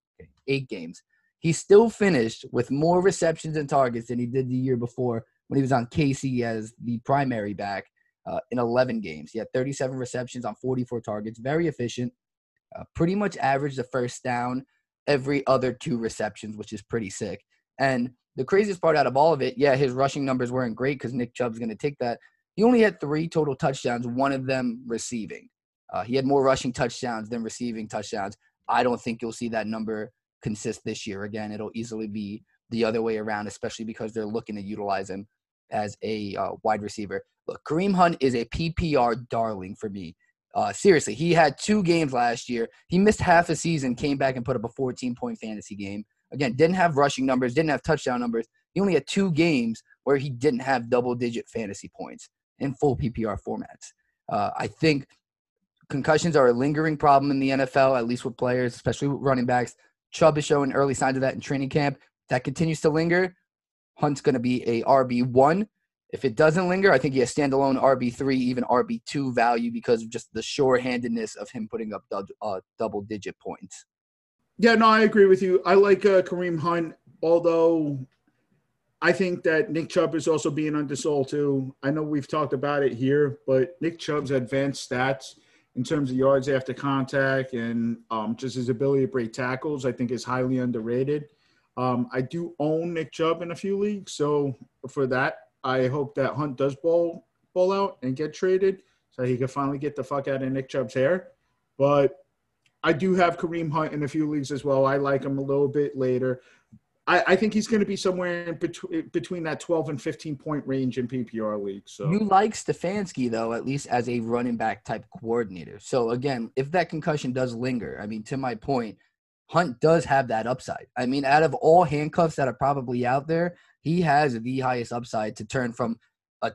Eight games. He still finished with more receptions and targets than he did the year before when he was on KC as the primary back uh, in 11 games. He had 37 receptions on 44 targets, very efficient uh, pretty much averaged the first down every other two receptions, which is pretty sick. And the craziest part out of all of it, yeah, his rushing numbers weren't great because Nick Chubb's going to take that. He only had three total touchdowns, one of them receiving. Uh, he had more rushing touchdowns than receiving touchdowns. I don't think you'll see that number consist this year again. It'll easily be the other way around, especially because they're looking to utilize him as a uh, wide receiver. Look, Kareem Hunt is a PPR darling for me. Uh, seriously, he had two games last year. He missed half a season, came back and put up a 14 point fantasy game. Again, didn't have rushing numbers, didn't have touchdown numbers. He only had two games where he didn't have double digit fantasy points in full PPR formats. Uh, I think concussions are a lingering problem in the NFL, at least with players, especially with running backs. Chubb is showing early signs of that in training camp. that continues to linger, Hunt's going to be a RB1 if it doesn't linger, I think he has standalone RB3, even RB2 value because of just the sure-handedness of him putting up uh, double-digit points. Yeah, no, I agree with you. I like uh, Kareem Hunt, although I think that Nick Chubb is also being undersold too. I know we've talked about it here, but Nick Chubb's advanced stats in terms of yards after contact and um, just his ability to break tackles, I think is highly underrated. Um, I do own Nick Chubb in a few leagues, so for that, I hope that Hunt does bowl bowl out and get traded so he can finally get the fuck out of Nick Chubb's hair. But I do have Kareem Hunt in a few leagues as well. I like him a little bit later. I, I think he's going to be somewhere in between between that 12 and 15 point range in PPR leagues. So you like Stefanski though, at least as a running back type coordinator. So again, if that concussion does linger, I mean, to my point, Hunt does have that upside. I mean, out of all handcuffs that are probably out there, he has the highest upside to turn from a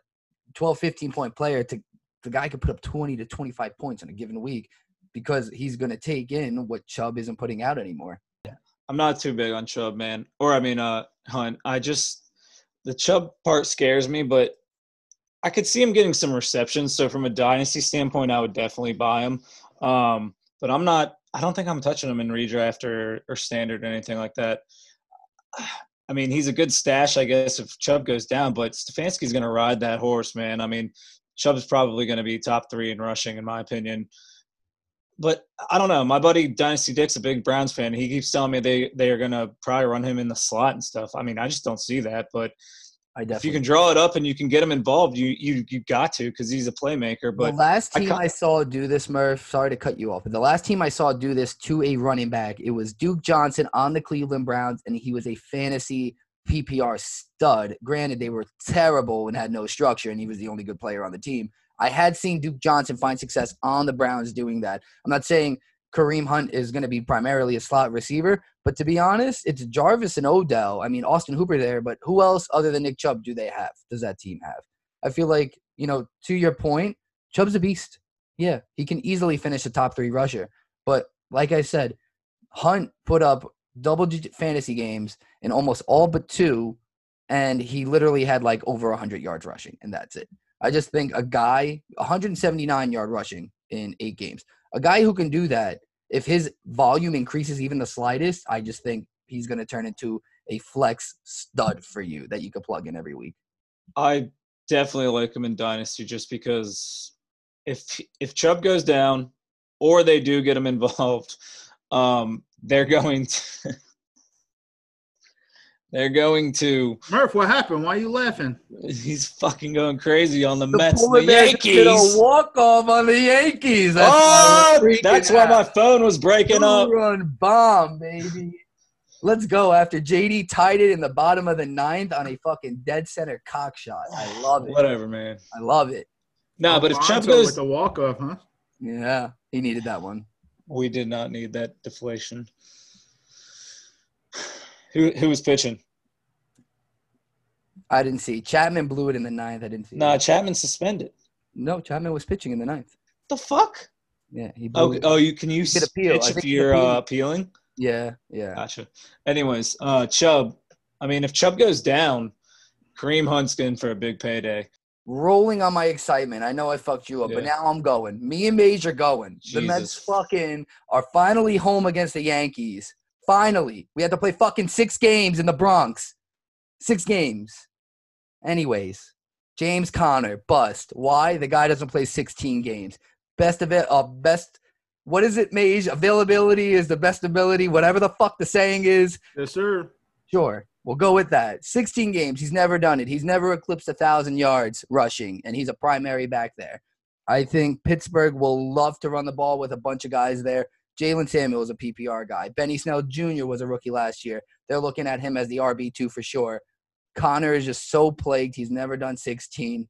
12, 15 point player to the guy could put up 20 to 25 points in a given week because he's going to take in what Chubb isn't putting out anymore. Yeah. I'm not too big on Chubb, man. Or, I mean, uh, Hunt. I just, the Chubb part scares me, but I could see him getting some receptions. So, from a dynasty standpoint, I would definitely buy him. Um, but I'm not, I don't think I'm touching him in redraft or, or standard or anything like that. I mean, he's a good stash, I guess, if Chubb goes down, but Stefanski's going to ride that horse, man. I mean, Chubb's probably going to be top three in rushing, in my opinion. But I don't know. My buddy Dynasty Dick's a big Browns fan. He keeps telling me they they are going to probably run him in the slot and stuff. I mean, I just don't see that. But I definitely. If you can draw it up and you can get him involved, you you you got to because he's a playmaker. But the last team I, I, saw do this, Murph. Sorry to cut you off, but the last team I saw do this to a running back, it was Duke Johnson on the Cleveland Browns, and he was a fantasy PPR stud. Granted, they were terrible and had no structure, and he was the only good player on the team. I had seen Duke Johnson find success on the Browns doing that. I'm not saying Kareem Hunt is going to be primarily a slot receiver. But to be honest, it's Jarvis and Odell. I mean, Austin Hooper there, but who else other than Nick Chubb do they have? Does that team have? I feel like, you know, to your point, Chubb's a beast. Yeah, he can easily finish a top three rusher. But like I said, Hunt put up double digit fantasy games in almost all but two, and he literally had like over 100 yards rushing, and that's it. I just think a guy, 179 yard rushing in eight games, a guy who can do that, if his volume increases even the slightest, I just think he's going to turn into a flex stud for you that you could plug in every week. I definitely like him in Dynasty just because if if Chubb goes down or they do get him involved, um, they're going to they're going to Murph, what happened? Why are you laughing? he's fucking going crazy on the, The Mets, polar the bear just did Yankees. a walk off on the Yankees. That's oh, why oh, we're freaking that's why out. my phone was breaking up. Two-run bomb, baby. Let's go after JD tied it in the bottom of the ninth on a fucking dead center cock shot. I love it. Whatever, man. I love it. No, but if Chubb goes, with the walk off, huh? Yeah, he needed that one. we did not need that deflation. Who who was pitching? I didn't see. Chapman blew it in the ninth. I didn't see. Nah. Chapman suspended. No, Chapman was pitching in the ninth. The fuck? Yeah, he blew Oh, it. oh, you can you could appeal. Pitch if you're appealed. uh, appealing? Yeah, yeah. Gotcha. Anyways, uh, Chubb. I mean, if Chubb goes down, Kareem Hunt's in for a big payday. Rolling on my excitement. I know I fucked you up, but now I'm going. Me and Mage are going. The Mets fucking are finally home against the Yankees. Finally. We had to play fucking six games in the Bronx. Six games. Anyways, James Conner, bust. Why? The guy doesn't play 16 games. Best of it, uh, best. What is it, Mage? Availability is the best ability. Whatever the fuck the saying is. Yes, sir. Sure. We'll go with that. 16 games. He's never done it. He's never eclipsed a thousand yards rushing, and he's a primary back there. I think Pittsburgh will love to run the ball with a bunch of guys there. Jaylen Samuel is a PPR guy. Benny Snell Jr. was a rookie last year. They're looking at him as the RB2 for sure. Conner is just so plagued. He's never done 16.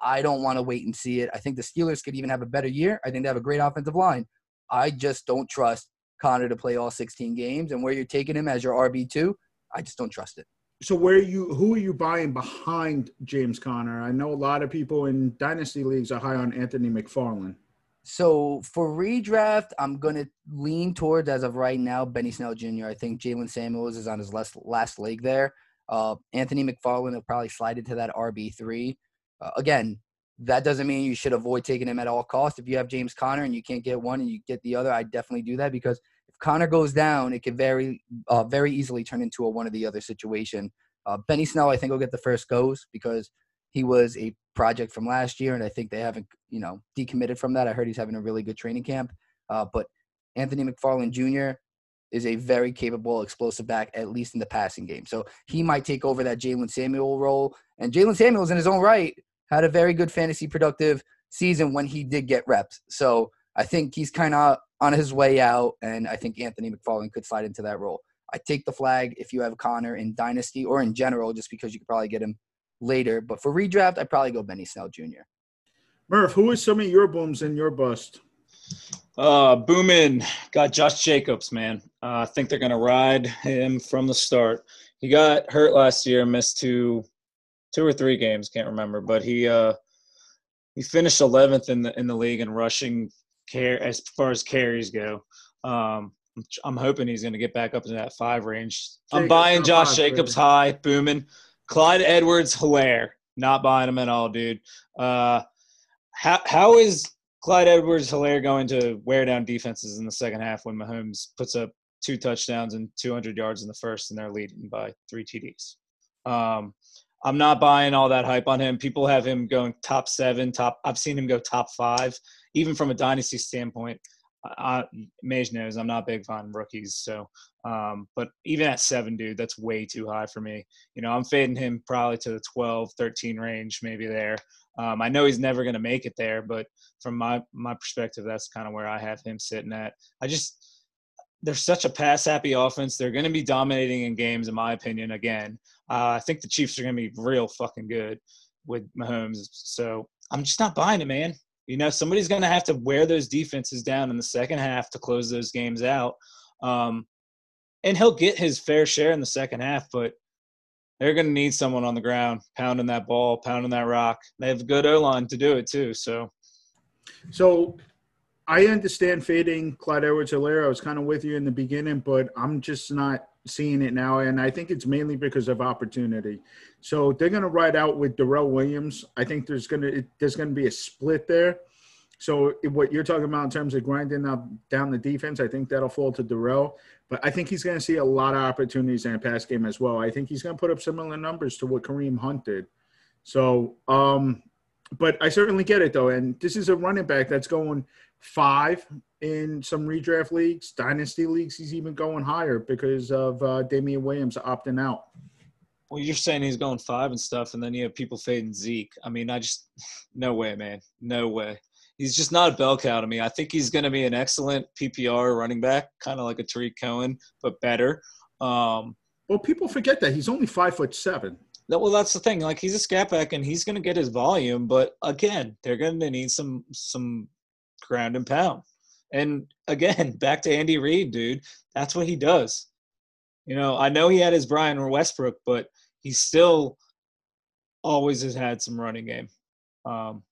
I don't want to wait and see it. I think the Steelers could even have a better year. I think they have a great offensive line. I just don't trust Conner to play all 16 games. And where you're taking him as your RB2, I just don't trust it. So where are you who are you buying behind James Connor? I know a lot of people in dynasty leagues are high on Anthony McFarland. So for redraft, I'm to lean towards, as of right now, Benny Snell Jr. I think Jaylen Samuels is on his last, last leg there. Uh, Anthony McFarland will probably slide into that RB3. Uh, again, that doesn't mean you should avoid taking him at all costs. If you have James Conner and you can't get one and you get the other, I definitely do that because if Conner goes down, it could very, uh, very easily turn into a one or the other situation. Uh, Benny Snell, I think, will get the first goes because he was a project from last year, and I think they haven't, you know, decommitted from that. I heard he's having a really good training camp. Uh, but Anthony McFarland Jr. is a very capable, explosive back, at least in the passing game. So he might take over that Jaylen Samuel role. And Jaylen Samuels, in his own right, had a very good fantasy productive season when he did get reps. So I think he's kind of on his way out, and I think Anthony McFarland could slide into that role. I take the flag if you have Conner in Dynasty or in general, just because you could probably get him later. But for redraft, I'd probably go Benny Snell Jr. Murph, who is some of your booms and your bust? Uh, Boomin got Josh Jacobs, man. Uh, I think they're gonna ride him from the start. He got hurt last year, missed two, two or three games, can't remember, but he uh, he finished 11th in the in the league in rushing care as far as carries go. Um, I'm- I'm hoping he's gonna get back up to that five range. I'm Jacobs buying Josh Jacobs baby. high, booming. Clyde Edwards, Helaire, not buying him at all, dude. Uh, how how is Clyde Edwards Helaire going to wear down defenses in the second half when Mahomes puts up two touchdowns and 200 yards in the first and they're leading by three TDs. Um, I'm not buying all that hype on him. People have him going top seven, top. I've seen him go top five, even from a dynasty standpoint. Mage knows I'm not big on rookies, so um, but even at seven, dude, that's way too high for me. You know, I'm fading him probably to the 12, 13 range, maybe there. Um, I know he's never going to make it there, but from my my perspective, that's kind of where I have him sitting at. I just they're such a pass happy offense. They're going to be dominating in games, in my opinion. Again, uh, I think the Chiefs are going to be real fucking good with Mahomes. So I'm just not buying it, man. You know, somebody's going to have to wear those defenses down in the second half to close those games out. Um, and he'll get his fair share in the second half, but they're going to need someone on the ground pounding that ball, pounding that rock. They have a good O line to do it too. So So I understand fading Clyde Edwards Helaire. I was kind of with you in the beginning, but I'm just not seeing it now. And I think it's mainly because of opportunity. So they're going to ride out with Darrel Williams. I think there's going to there's going to be a split there. So what you're talking about in terms of grinding up down the defense, I think that'll fall to Darrel. But I think he's going to see a lot of opportunities in a pass game as well. I think he's going to put up similar numbers to what Kareem Hunt did. So, um, but I certainly get it though. And this is a running back that's going five in some redraft leagues, dynasty leagues. He's even going higher because of uh, Damien Williams opting out. Well, you're saying he's going five and stuff, and then you have people fading Zeke. I mean, I just no way, man, no way he's just not a bell cow to me. I think he's going to be an excellent PPR running back, kind of like a Tarik Cohen, but better. Um, well, people forget that he's only five foot seven. That, well, that's the thing. Like he's a scat back, and he's going to get his volume, but again, they're going to need some some ground and pound. And again, back to Andy Reid, dude. That's what he does. You know, I know he had his Brian Westbrook, but he still always has had some running game. Um,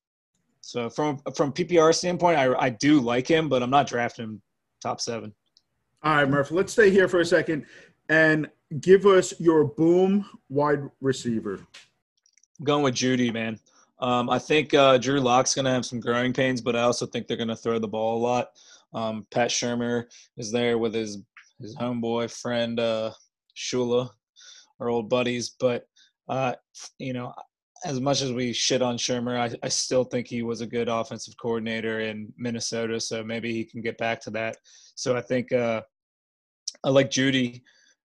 so from from PPR standpoint, I I do like him, but I'm not drafting him top seven. All right, Murph. Let's stay here for a second and give us your boom wide receiver. Going with Jeudy, man. Um, I think uh, Drew Lock's going to have some growing pains, but I also think they're going to throw the ball a lot. Um, Pat Shurmur is there with his his homeboy friend uh, Shula, our old buddies. But uh, you know, as much as we shit on Shurmur, I, I still think he was a good offensive coordinator in Minnesota. So maybe he can get back to that. So I think uh, I like Jeudy,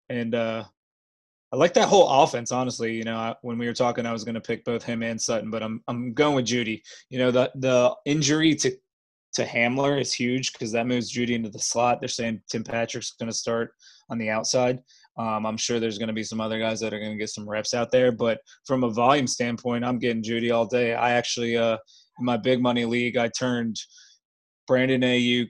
and uh, I like that whole offense. Honestly, you know, I, when we were talking, I was going to pick both him and Sutton, but I'm I'm going with Jeudy. You know, the the injury to to Hamler is huge because that moves Jeudy into the slot. They're saying Tim Patrick's going to start on the outside. Um, I'm sure there's going to be some other guys that are going to get some reps out there, but from a volume standpoint, I'm getting Jeudy all day. I actually, uh, in my big money league, I turned Brandon Aiyuk,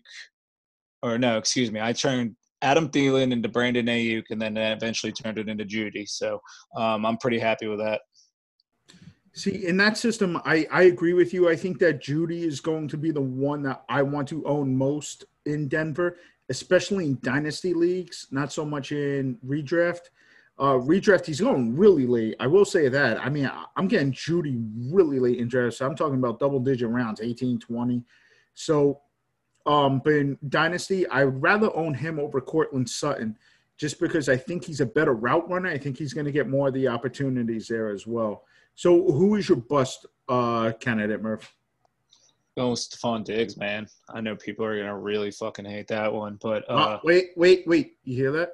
or no, excuse me, I turned Adam Thielen into Brandon Aiyuk, and then eventually turned it into Jeudy. So um, I'm pretty happy with that. See, in that system, I, I agree with you. I think that Jeudy is going to be the one that I want to own most in Denver especially in dynasty leagues, not so much in redraft. Uh, redraft, he's going really late. I will say that. I mean, I'm getting Jeudy really late in draft. So I'm talking about double digit rounds, 18, 20. So, um, but in dynasty, I would rather own him over Courtland Sutton just because I think he's a better route runner. I think he's going to get more of the opportunities there as well. So, who is your bust uh, candidate, Murph? Going with Stefon Diggs, man. I know people are gonna really fucking hate that one, but uh, uh, wait, wait, wait. You hear that?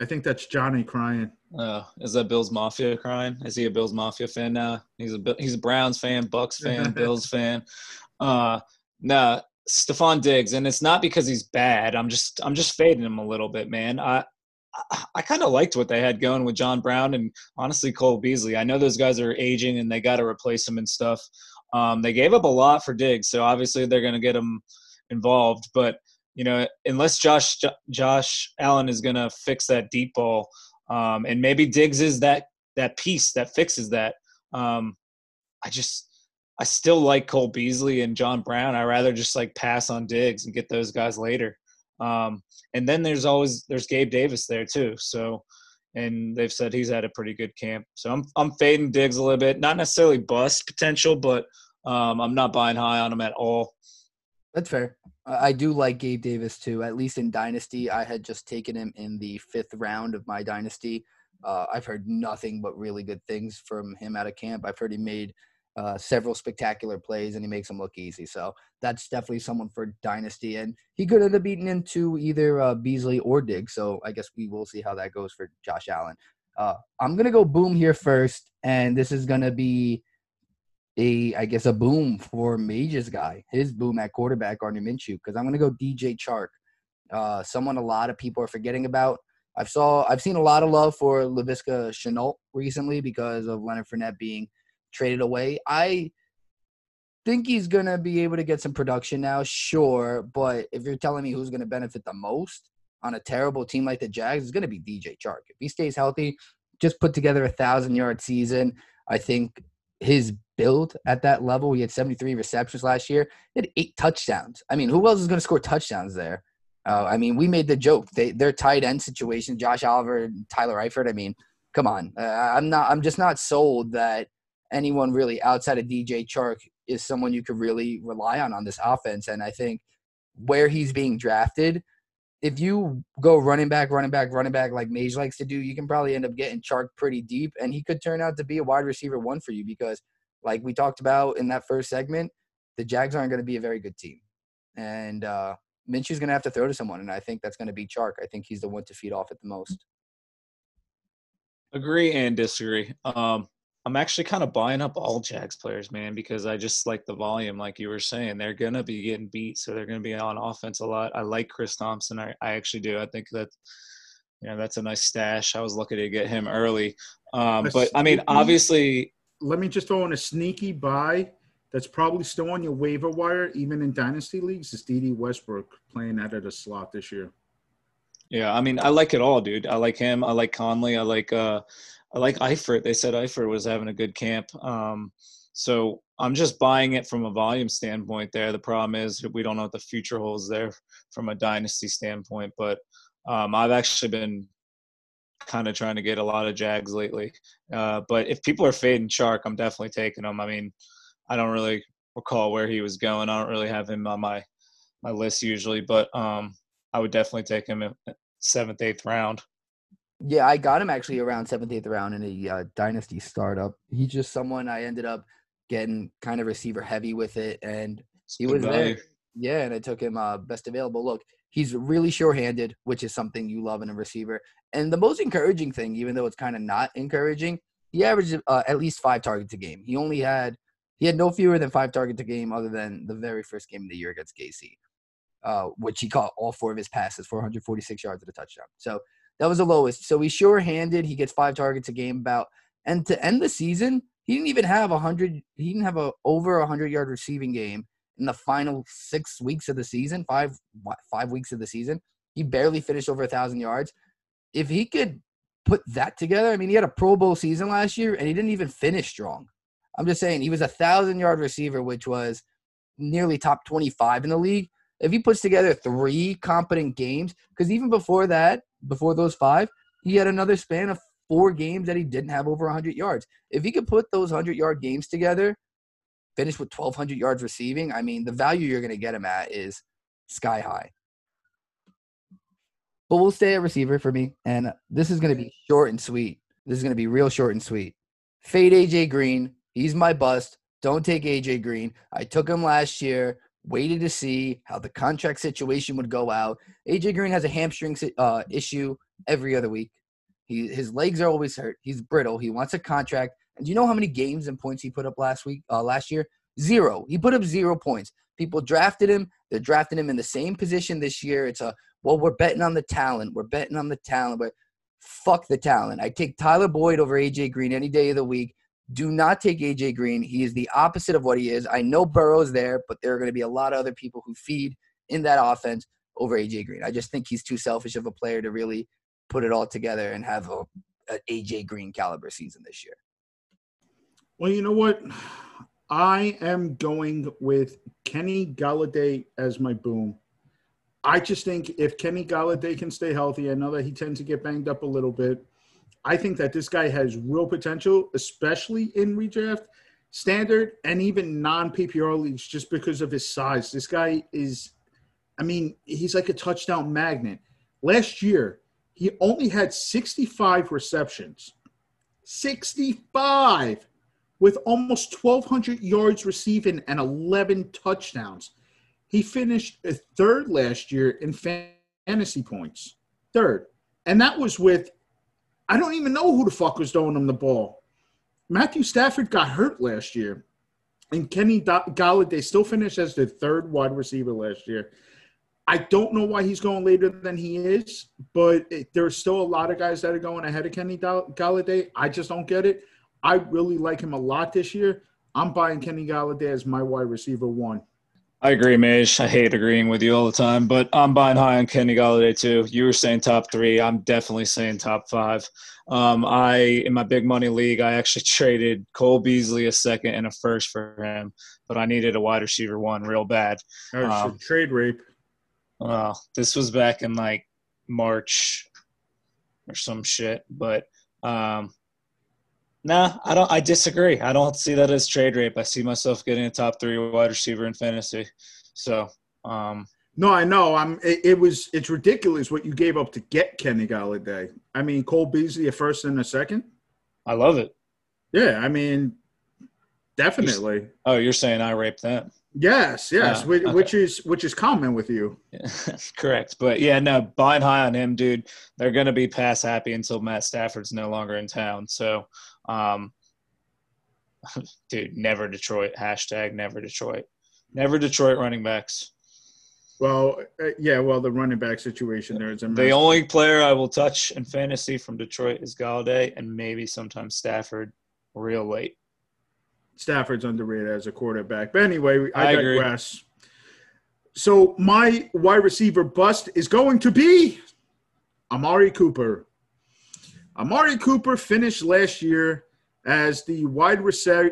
I think that's Johnny crying. Uh, is that Bills Mafia crying? Is he a Bills Mafia fan now? He's a he's a Browns fan, Bucks fan, Bills fan. Uh, nah, Stefon Diggs, and it's not because he's bad. I'm just I'm just fading him a little bit, man. I I, kind of liked what they had going with John Brown and honestly Cole Beasley. I know those guys are aging and they got to replace them and stuff. Um, they gave up a lot for Diggs, so obviously they're going to get him involved. But you know, unless Josh Josh Allen is going to fix that deep ball, um, and maybe Diggs is that that piece that fixes that. Um, I just I still like Cole Beasley and John Brown. I rather just like pass on Diggs and get those guys later. Um, and then there's always there's Gabe Davis there too. So and they've said he's had a pretty good camp. So I'm I'm fading Diggs a little bit, not necessarily bust potential, but um, I'm not buying high on him at all. That's fair. I do like Gabe Davis too. At least in Dynasty, I had just taken him in the fifth round of my Dynasty. Uh, I've heard nothing but really good things from him out of camp. I've heard he made uh, several spectacular plays and he makes them look easy. So that's definitely someone for Dynasty. And he could have beaten into either uh, Beasley or Diggs. So I guess we will see how that goes for Josh Allen. Uh, I'm to go boom here first. And this is to be a, I guess, a boom for Mage's guy, his boom at quarterback, Gardner Minshew, because I'm to go DJ Chark. Uh, someone a lot of people are forgetting about. I've saw I've seen a lot of love for Laviska Shenault recently because of Leonard Fournette being traded away. I think he's going to be able to get some production now, sure. But if you're telling me who's going to benefit the most on a terrible team like the Jags, it's going to be DJ Chark. If he stays healthy, just put together a thousand yard season. I think his build at that level. He had 73 receptions last year. He had eight touchdowns. I mean, who else is going to score touchdowns there? Uh, I mean, we made the joke. They their tight end situation, Josh Oliver and Tyler Eifert. I mean, come on. Uh, I'm not. I'm just not sold that anyone really outside of DJ Chark is someone you could really rely on on this offense. And I think where he's being drafted, if you go running back, running back, running back like Mage likes to do, you can probably end up getting Chark pretty deep, and he could turn out to be a wide receiver one for you because, like we talked about in that first segment, the Jags aren't going to be a very good team, and uh, Minshew's going to have to throw to someone, and I think that's going to be Chark. I think he's the one to feed off at the most. Agree and disagree. Um, I'm actually kind of buying up all Jags players, man, because I just like the volume, like you were saying. They're gonna be getting beat, so they're gonna be on offense a lot. I like Chris Thompson. I, I actually do. I think that you know that's a nice stash. I was lucky to get him early. Um, but I mean, obviously, let me just throw in a sneaky buy that's probably still on your waiver wire, even in dynasty leagues. Is Dede Westbrook playing out of the slot this year? Yeah, I mean, I like it all, dude. I like him. I like Conley. I like uh, like Eifert. They said Eifert was having a good camp. Um, so I'm just buying it from a volume standpoint there. The problem is we don't know what the future holds there from a dynasty standpoint. But um, I've actually been kind of trying to get a lot of Jags lately. Uh, but if people are fading Chark, I'm definitely taking him. I mean, I don't really recall where he was going. I don't really have him on my my list usually, but um, I would definitely take him seventh, eighth round. Yeah, I got him actually around seventh, eighth round in a uh, dynasty startup. He's just someone I ended up getting kind of receiver heavy with it, and he was value. there. Yeah, and I took him uh, best available. Look, he's really sure-handed, which is something you love in a receiver. And the most encouraging thing, even though it's kind of not encouraging, he averaged uh, at least five targets a game. He only had he had no fewer than five targets a game, other than the very first game of the year against KC, uh, which he caught all four of his passes for 146 yards at a touchdown. So that was the lowest. So he's sure-handed. He gets five targets a game about. And to end the season, he didn't even have a hundred. He didn't have a over a hundred yard receiving game in the final six weeks of the season. Five five weeks of the season, he barely finished over a thousand yards. If he could put that together, I mean, he had a Pro Bowl season last year, and he didn't even finish strong. I'm just saying he was a thousand yard receiver, which was nearly top 25 in the league. If he puts together three competent games, because even before that, before those five, he had another span of four games that he didn't have over 100 yards. If he could put those 100 yard games together, finish with 1,200 yards receiving, I mean, the value you're going to get him at is sky high. But we'll stay at receiver for me. And this is going to be short and sweet. This is going to be real short and sweet. Fade AJ Green. He's my bust. Don't take AJ Green. I took him last year waited to see how the contract situation would go out. AJ Green has a hamstring uh, issue every other week. He, his legs are always hurt. He's brittle. He wants a contract. And do you know how many games and points he put up last week, uh, last year? Zero. He put up zero points. People drafted him. They're drafting him in the same position this year. It's a well, we're betting on the talent. We're betting on the talent, but fuck the talent. I take Tyler Boyd over AJ Green any day of the week. Do not take AJ Green. He is the opposite of what he is. I know Burrow's there, but there are going to be a lot of other people who feed in that offense over AJ Green. I just think he's too selfish of a player to really put it all together and have a, a AJ Green caliber season this year. Well, you know what? I am going with Kenny Golladay as my boom. I just think if Kenny Golladay can stay healthy, I know that he tends to get banged up a little bit. I think that this guy has real potential, especially in redraft standard and even non PPR leagues, just because of his size. This guy is, I mean, he's like a touchdown magnet. Last year, he only had 65 receptions. 65 with almost 1,200 yards receiving and 11 touchdowns. He finished third last year in fantasy points. Third. And that was with I don't even know who the fuck was throwing him the ball. Matthew Stafford got hurt last year, and Kenny Golladay still finished as the third wide receiver last year. I don't know why he's going later than he is, but it, there's still a lot of guys that are going ahead of Kenny Golladay. I just don't get it. I really like him a lot this year. I'm buying Kenny Golladay as my wide receiver one. I agree, Mage. I hate agreeing with you all the time, but I'm buying high on Kenny Golladay too. You were saying top three. I'm definitely saying top five. Um, I in my big money league, I actually traded Cole Beasley a second and a first for him, but I needed a wide receiver one real bad. Oh, Um, trade rape. Well, this was back in like March or some shit, but um, nah, I don't. I disagree. I don't see that as trade rape. I see myself getting a top three wide receiver in fantasy. So, um, No, I know. I'm. It, it was. It's ridiculous what you gave up to get Kenny Golladay. I mean, Cole Beasley a first and a second. I love it. Yeah, I mean, definitely. Oh, you're saying I raped that? Yes, yes. Ah, which, okay. which is which is common with you. Correct. But yeah, no, buying high on him, dude. They're going to be pass happy until Matt Stafford's no longer in town. So, um, dude, never Detroit. Hashtag never Detroit. Never Detroit running backs. Well, uh, yeah. Well, the running back situation there is a The only player I will touch in fantasy from Detroit is Golladay and maybe sometimes Stafford real late. Stafford's underrated as a quarterback. But anyway, I, I agree. digress. So my wide receiver bust is going to be Amari Cooper. Amari Cooper finished last year as the wide receiver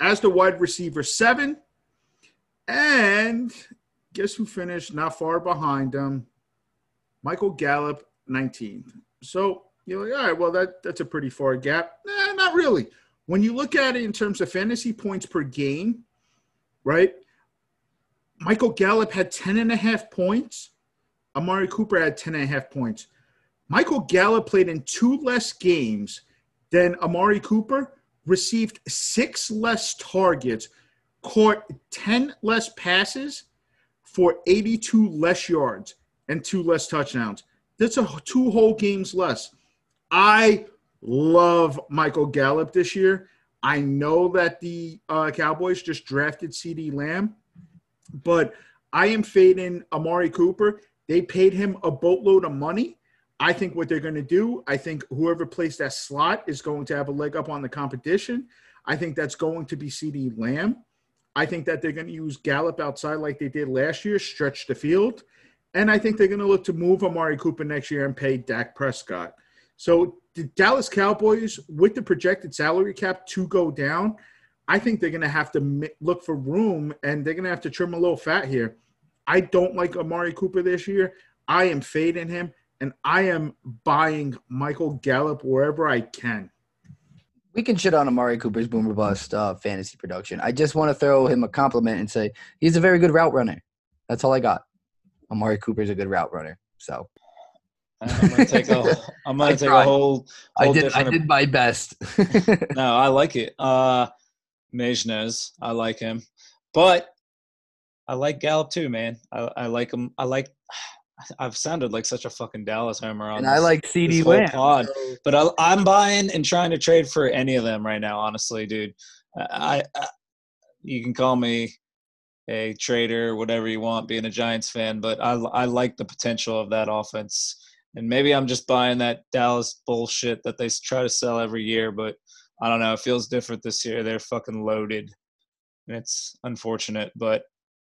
as the wide receiver seven, and guess who finished not far behind him? Michael Gallup, 19th. So you're like, all right, well that that's a pretty far gap. Nah, not really. When you look at it in terms of fantasy points per game, right? Michael Gallup had 10 and a half points. Amari Cooper had 10 and a half points. Michael Gallup played in two less games than Amari Cooper, received six less targets, caught 10 less passes for 82 less yards and two less touchdowns. That's a two whole games less. I love Michael Gallup this year. I know that the uh, Cowboys just drafted CeeDee Lamb, but I am fading Amari Cooper. They paid him a boatload of money. I think what they're going to do, I think whoever plays that slot is going to have a leg up on the competition. I think that's going to be CeeDee Lamb. I think that they're going to use Gallup outside like they did last year, stretch the field. And I think they're going to look to move Amari Cooper next year and pay Dak Prescott. So the Dallas Cowboys, with the projected salary cap to go down, I think they're going to have to look for room and they're going to have to trim a little fat here. I don't like Amari Cooper this year. I am fading him and I am buying Michael Gallup wherever I can. We can shit on Amari Cooper's boomer bust uh, fantasy production. I just want to throw him a compliment and say he's a very good route runner. That's all I got. Amari Cooper's a good route runner. So I'm gonna take a. I'm gonna take a tried. whole. I did. I did my best. No, I like it. Uh, Mage I like him, but I like Gallup too, man. I, I like him. I like. I've sounded like such a fucking Dallas homer on and this, I like this CeeDee whole Lamb. pod, but I, I'm buying and trying to trade for any of them right now. Honestly, dude, I, I you can call me a trader, whatever you want, being a Giants fan, but I I like the potential of that offense. And maybe I'm just buying that Dallas bullshit that they try to sell every year, but I don't know. It feels different this year. They're fucking loaded. And it's unfortunate, but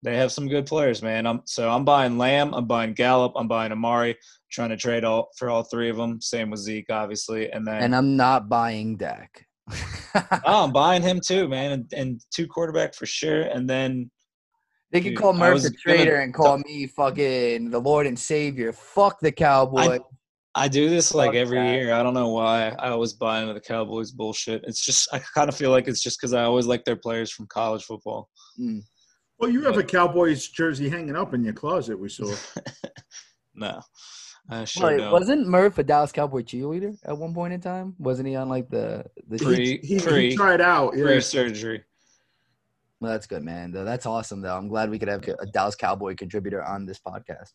they have some good players, man. I'm so I'm buying Lamb, I'm buying Gallup, I'm buying Amari, trying to trade all for all three of them. Same with Zeke, obviously, and then And I'm not buying Dak. oh, I'm buying him too, man, and, and two quarterback for sure, and then they can Dude, call I Murph the traitor and call me fucking the Lord and Savior. Fuck the Cowboy. I do this like Fuck every that. year. I don't know why. I always buy into the Cowboys bullshit. It's just I kind of feel like it's just because I always like their players from college football. Mm. Well, you have a Cowboys jersey hanging up in your closet, we saw. No, I sure Wait, don't. wasn't Murph a Dallas Cowboy cheerleader at one point in time? Wasn't he on like the the? Pre- he, he, pre- he tried out. Yeah. Free surgery. Well, that's good, man. Though That's awesome, though. I'm glad we could have a Dallas Cowboy contributor on this podcast.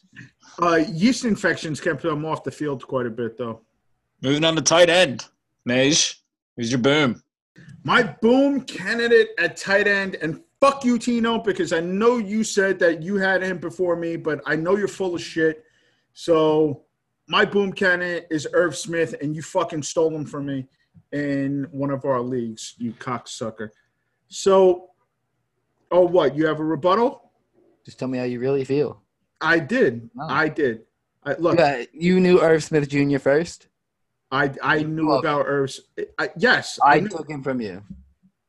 Uh, yeast infections kept him off the field quite a bit, though. Moving on to tight end. Mage, who's your boom? My boom candidate at tight end, and fuck you, Tino, because I know you said that you had him before me, but I know you're full of shit. So my boom cannon is Irv Smith, and you fucking stole him from me in one of our leagues, you cocksucker. So Oh, what? You have a rebuttal? Just tell me how you really feel. I did. Oh. I did. I, look, Yeah, you knew Irv Smith Jr. first. I I knew Look. about Irv. I, yes, I knew- took him from you.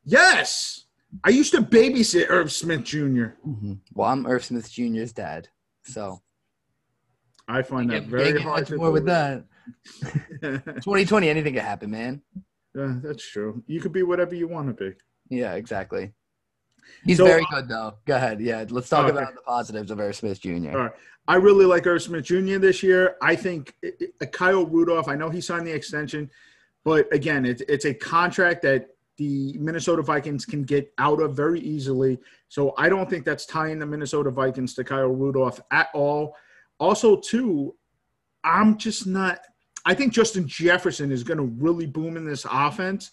yes. I used to babysit Irv Smith Jr. Mm-hmm. Well, I'm Irv Smith Jr.'s dad, so I find that very hard to more with that. 2020, anything can happen, man. Yeah, that's true. You could be whatever you want to be. Yeah, exactly. He's So- very uh, good, though. Go ahead. Yeah, let's talk Okay. about the positives of Irv Smith Jr. All right. I really like Irv Smith Jr. this year. I think it, it- Kyle Rudolph. I know he signed the extension, but again, it's it's a contract that the Minnesota Vikings can get out of very easily. So I don't think that's tying the Minnesota Vikings to Kyle Rudolph at all. Also, too, I'm just not. I think Justin Jefferson is going to really boom in this offense.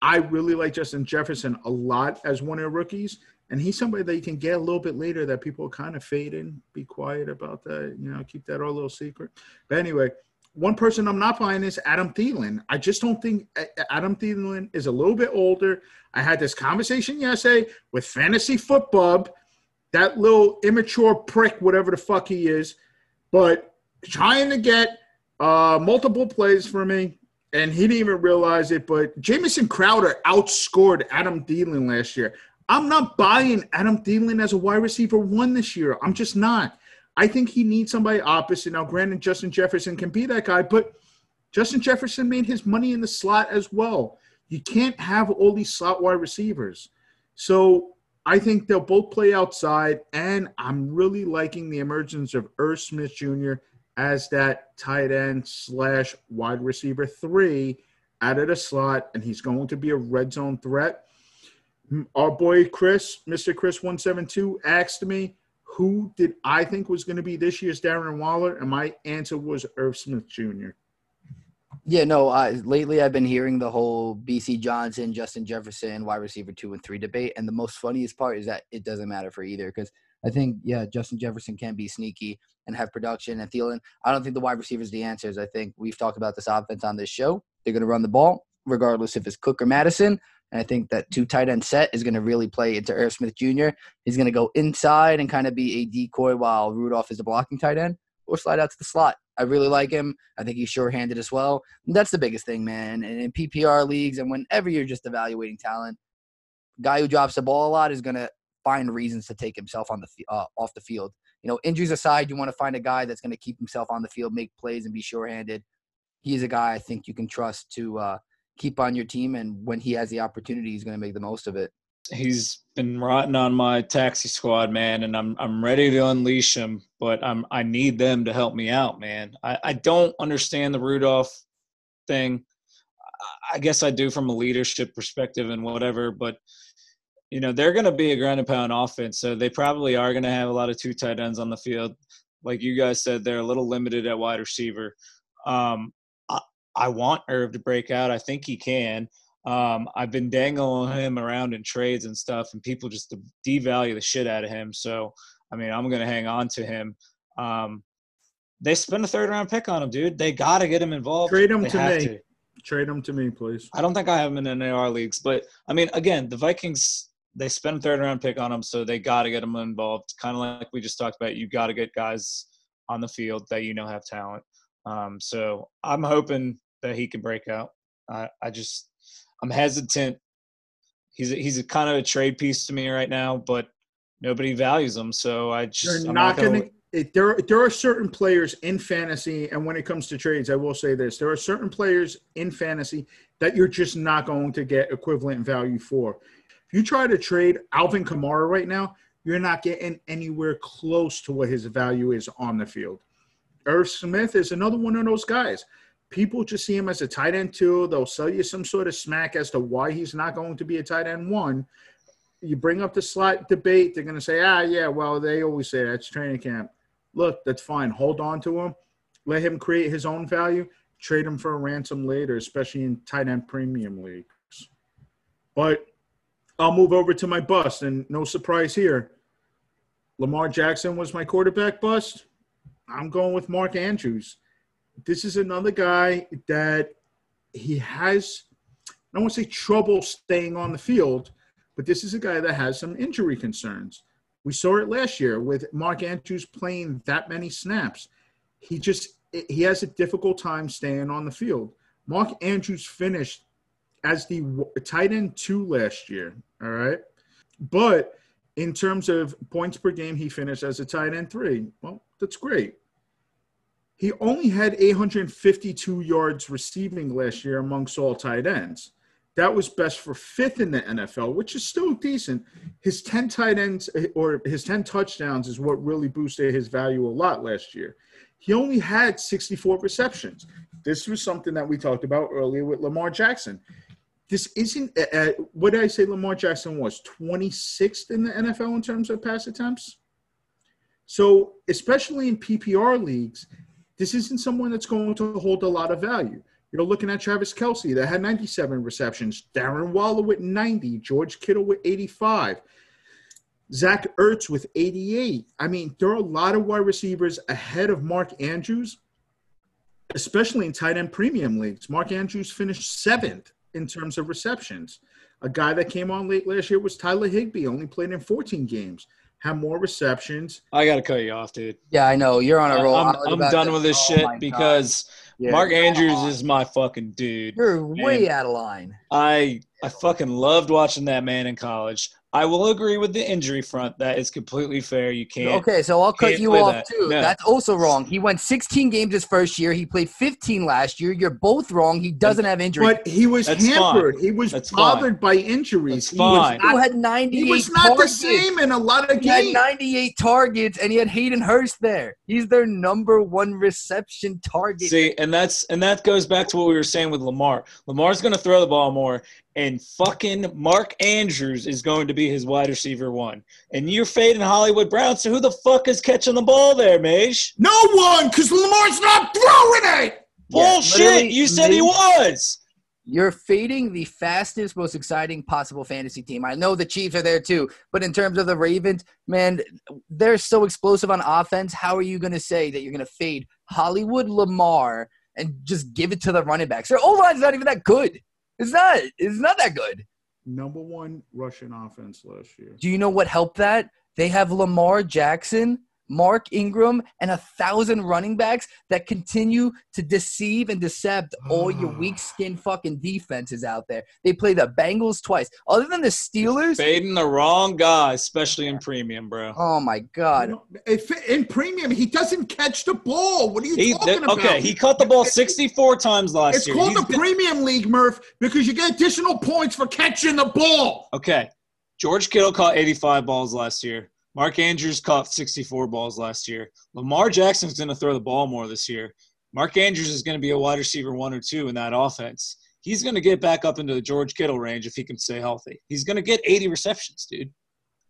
I really like Justin Jefferson a lot as one of the rookies. And he's somebody that you can get a little bit later that people kind of fade in. Be quiet about that. You know, keep that all a little secret. But anyway, one person I'm not buying is Adam Thielen. I just don't think Adam Thielen is a little bit older. I had this conversation yesterday with Fantasy Football, that little immature prick, whatever the fuck he is, but trying to get uh, multiple plays for me, and he didn't even realize it. But Jamison Crowder outscored Adam Thielen last year. I'm not buying Adam Thielen as a wide receiver one this year. I'm just not. I think he needs somebody opposite. Now, granted, Justin Jefferson can be that guy, but Justin Jefferson made his money in the slot as well. You can't have all these slot wide receivers. So I think they'll both play outside, and I'm really liking the emergence of Irv Smith Jr. as that tight end slash wide receiver three out of the slot, and he's going to be a red zone threat. Our boy Chris, Mr. Chris 172, asked me who did I think was going to be this year's Darren Waller, and my answer was Irv Smith Jr. Yeah, no. I, lately, I've been hearing the whole Bisi Johnson, Justin Jefferson, wide receiver two and three debate, and the most funniest part is that it doesn't matter for either because I think yeah, Justin Jefferson can be sneaky and have production and Thielen. I don't think the wide receivers the answers. I think we've talked about this offense on this show. They're going to run the ball regardless if it's Cook or Mattison. And I think that two tight end set is going to really play into Irv Smith Jr. He's going to go inside and kind of be a decoy while Rudolph is a blocking tight end or slide out to the slot. I really like him. I think he's sure-handed as well. And that's the biggest thing, man. And in PPR leagues and whenever you're just evaluating talent, guy who drops the ball a lot is going to find reasons to take himself on the uh, off the field. You know, injuries aside, you want to find a guy that's going to keep himself on the field, make plays, and be sure-handed. He's a guy I think you can trust to uh, keep on your team, and when he has the opportunity, he's going to make the most of it. He's been rotting on my taxi squad, man, and I'm I'm ready to unleash him, but I'm I need them to help me out, man. I, I don't understand the Rudolph thing. I- guess I do from a leadership perspective and whatever, but you know they're going to be a ground and pound offense, so they probably are going to have a lot of two tight ends on the field. Like you guys said, they're a little limited at wide receiver. Um, I, want Irv to break out. I think he can. Um, I've been dangling him around in trades and stuff, and people just devalue the shit out of him. So, I mean, I'm going to hang on to him. Um, they spend a third round pick on him, dude. They got to get him involved. Trade him They to me. Trade him to me, please. I don't think I have him in NAR leagues, but I mean, again, the Vikings they spend a third round pick on him, so they got to get him involved. Kind of like we just talked about, you got to get guys on the field that you know have talent. Um, so I'm hoping that he can break out. I, I just I'm hesitant. He's a, he's a kind of a trade piece to me right now, but nobody values him. So I just You're I'm not gonna- going to. It, there, there are certain players in fantasy, and when it comes to trades, I will say this: there are certain players in fantasy that you're just not going to get equivalent value for. If you try to trade Alvin Kamara right now, you're not getting anywhere close to what his value is on the field. Irv Smith is another one of those guys. People just see him as a tight end two. They'll sell you some sort of smack as to why he's not going to be a tight end one. You bring up the slot debate, they're going to say, ah, yeah, well, they always say that's training camp. Look, that's fine. Hold on to him. Let him create his own value. Trade him for a ransom later, especially in tight end premium leagues. But I'll move over to my bust, and no surprise here. Lamar Jackson was my quarterback bust. I'm going with Mark Andrews. This is another guy that he has, I don't want to say trouble staying on the field, but this is a guy that has some injury concerns. We saw it last year with Mark Andrews playing that many snaps. He just he has a difficult time staying on the field. Mark Andrews finished as the tight end two last year. All right, but in terms of points per game, he finished as a tight end three. Well, that's great. He only had 852 yards receiving last year amongst all tight ends. That was best for fifth in the NFL, which is still decent. His 10 tight ends or his 10 touchdowns is what really boosted his value a lot last year. He only had 64 receptions. This was something that we talked about earlier with Lamar Jackson. This isn't uh what did I say Lamar Jackson was 26th in the NFL in terms of pass attempts. So, especially in PPR leagues, this isn't someone that's going to hold a lot of value. You're looking at Travis Kelce that had 97 receptions, Darren Waller with 90, George Kittle with 85, Zach Ertz with 88. I mean, there are a lot of wide receivers ahead of Mark Andrews, especially in tight end premium leagues. Mark Andrews finished seventh in terms of receptions. A guy that came on late last year was Tyler Higbee, only played in 14 games have more receptions. I got to cut you off, dude. Yeah, I know you're on a roll. I'm, I'm done with this oh shit because yeah, Mark Andrews is my fucking dude. You're way out of line. I I fucking loved watching that man in college. I will agree with the injury front. That is completely fair. You can't. Okay, so I'll cut you off that. too. No. That's also wrong. He went 16 games his first year. He played 15 last year. You're both wrong. He doesn't have injuries. But he was That's hampered. Fine. He was That's bothered fine. by injuries. That's he fine. Was not, had 98. He was not targets. the same in a lot of he games. He had 98 targets, and he had Hayden Hurst there. He's their number one reception target. See, and that's and that goes back to what we were saying with Lamar. Lamar's going to throw the ball more, and fucking Mark Andrews is going to be his wide receiver one. And you're fading Hollywood Brown, so who the fuck is catching the ball there, Mage? No one, because Lamar's not throwing it. Bullshit! you said he was. You're fading the fastest, most exciting possible fantasy team. I know the Chiefs are there too, but in terms of the Ravens, man, they're so explosive on offense. How are you going to say that you're going to fade Hollywood Lamar and just give it to the running backs? Their O line's not even that good. It's not. It's not that good. Number one rushing offense last year. Do you know what helped that? They have Lamar Jackson Mark Ingram, and a thousand running backs that continue to deceive and decept all your mm. weak skin fucking defenses out there. They play the Bengals twice. Other than the Steelers, fading the wrong guy, especially in premium, bro. Oh my god! In premium, he doesn't catch the ball. What are you he, talking about? Okay, he caught the ball sixty-four times last it's year. It's called He's the premium league, Murph, because you get additional points for catching the ball. Okay, George Kittle caught eighty-five balls last year. Mark Andrews caught 64 balls last year. Lamar Jackson's going to throw the ball more this year. Mark Andrews is going to be a wide receiver one or two in that offense. He's going to get back up into the George Kittle range if he can stay healthy. He's going to get 80 receptions, dude.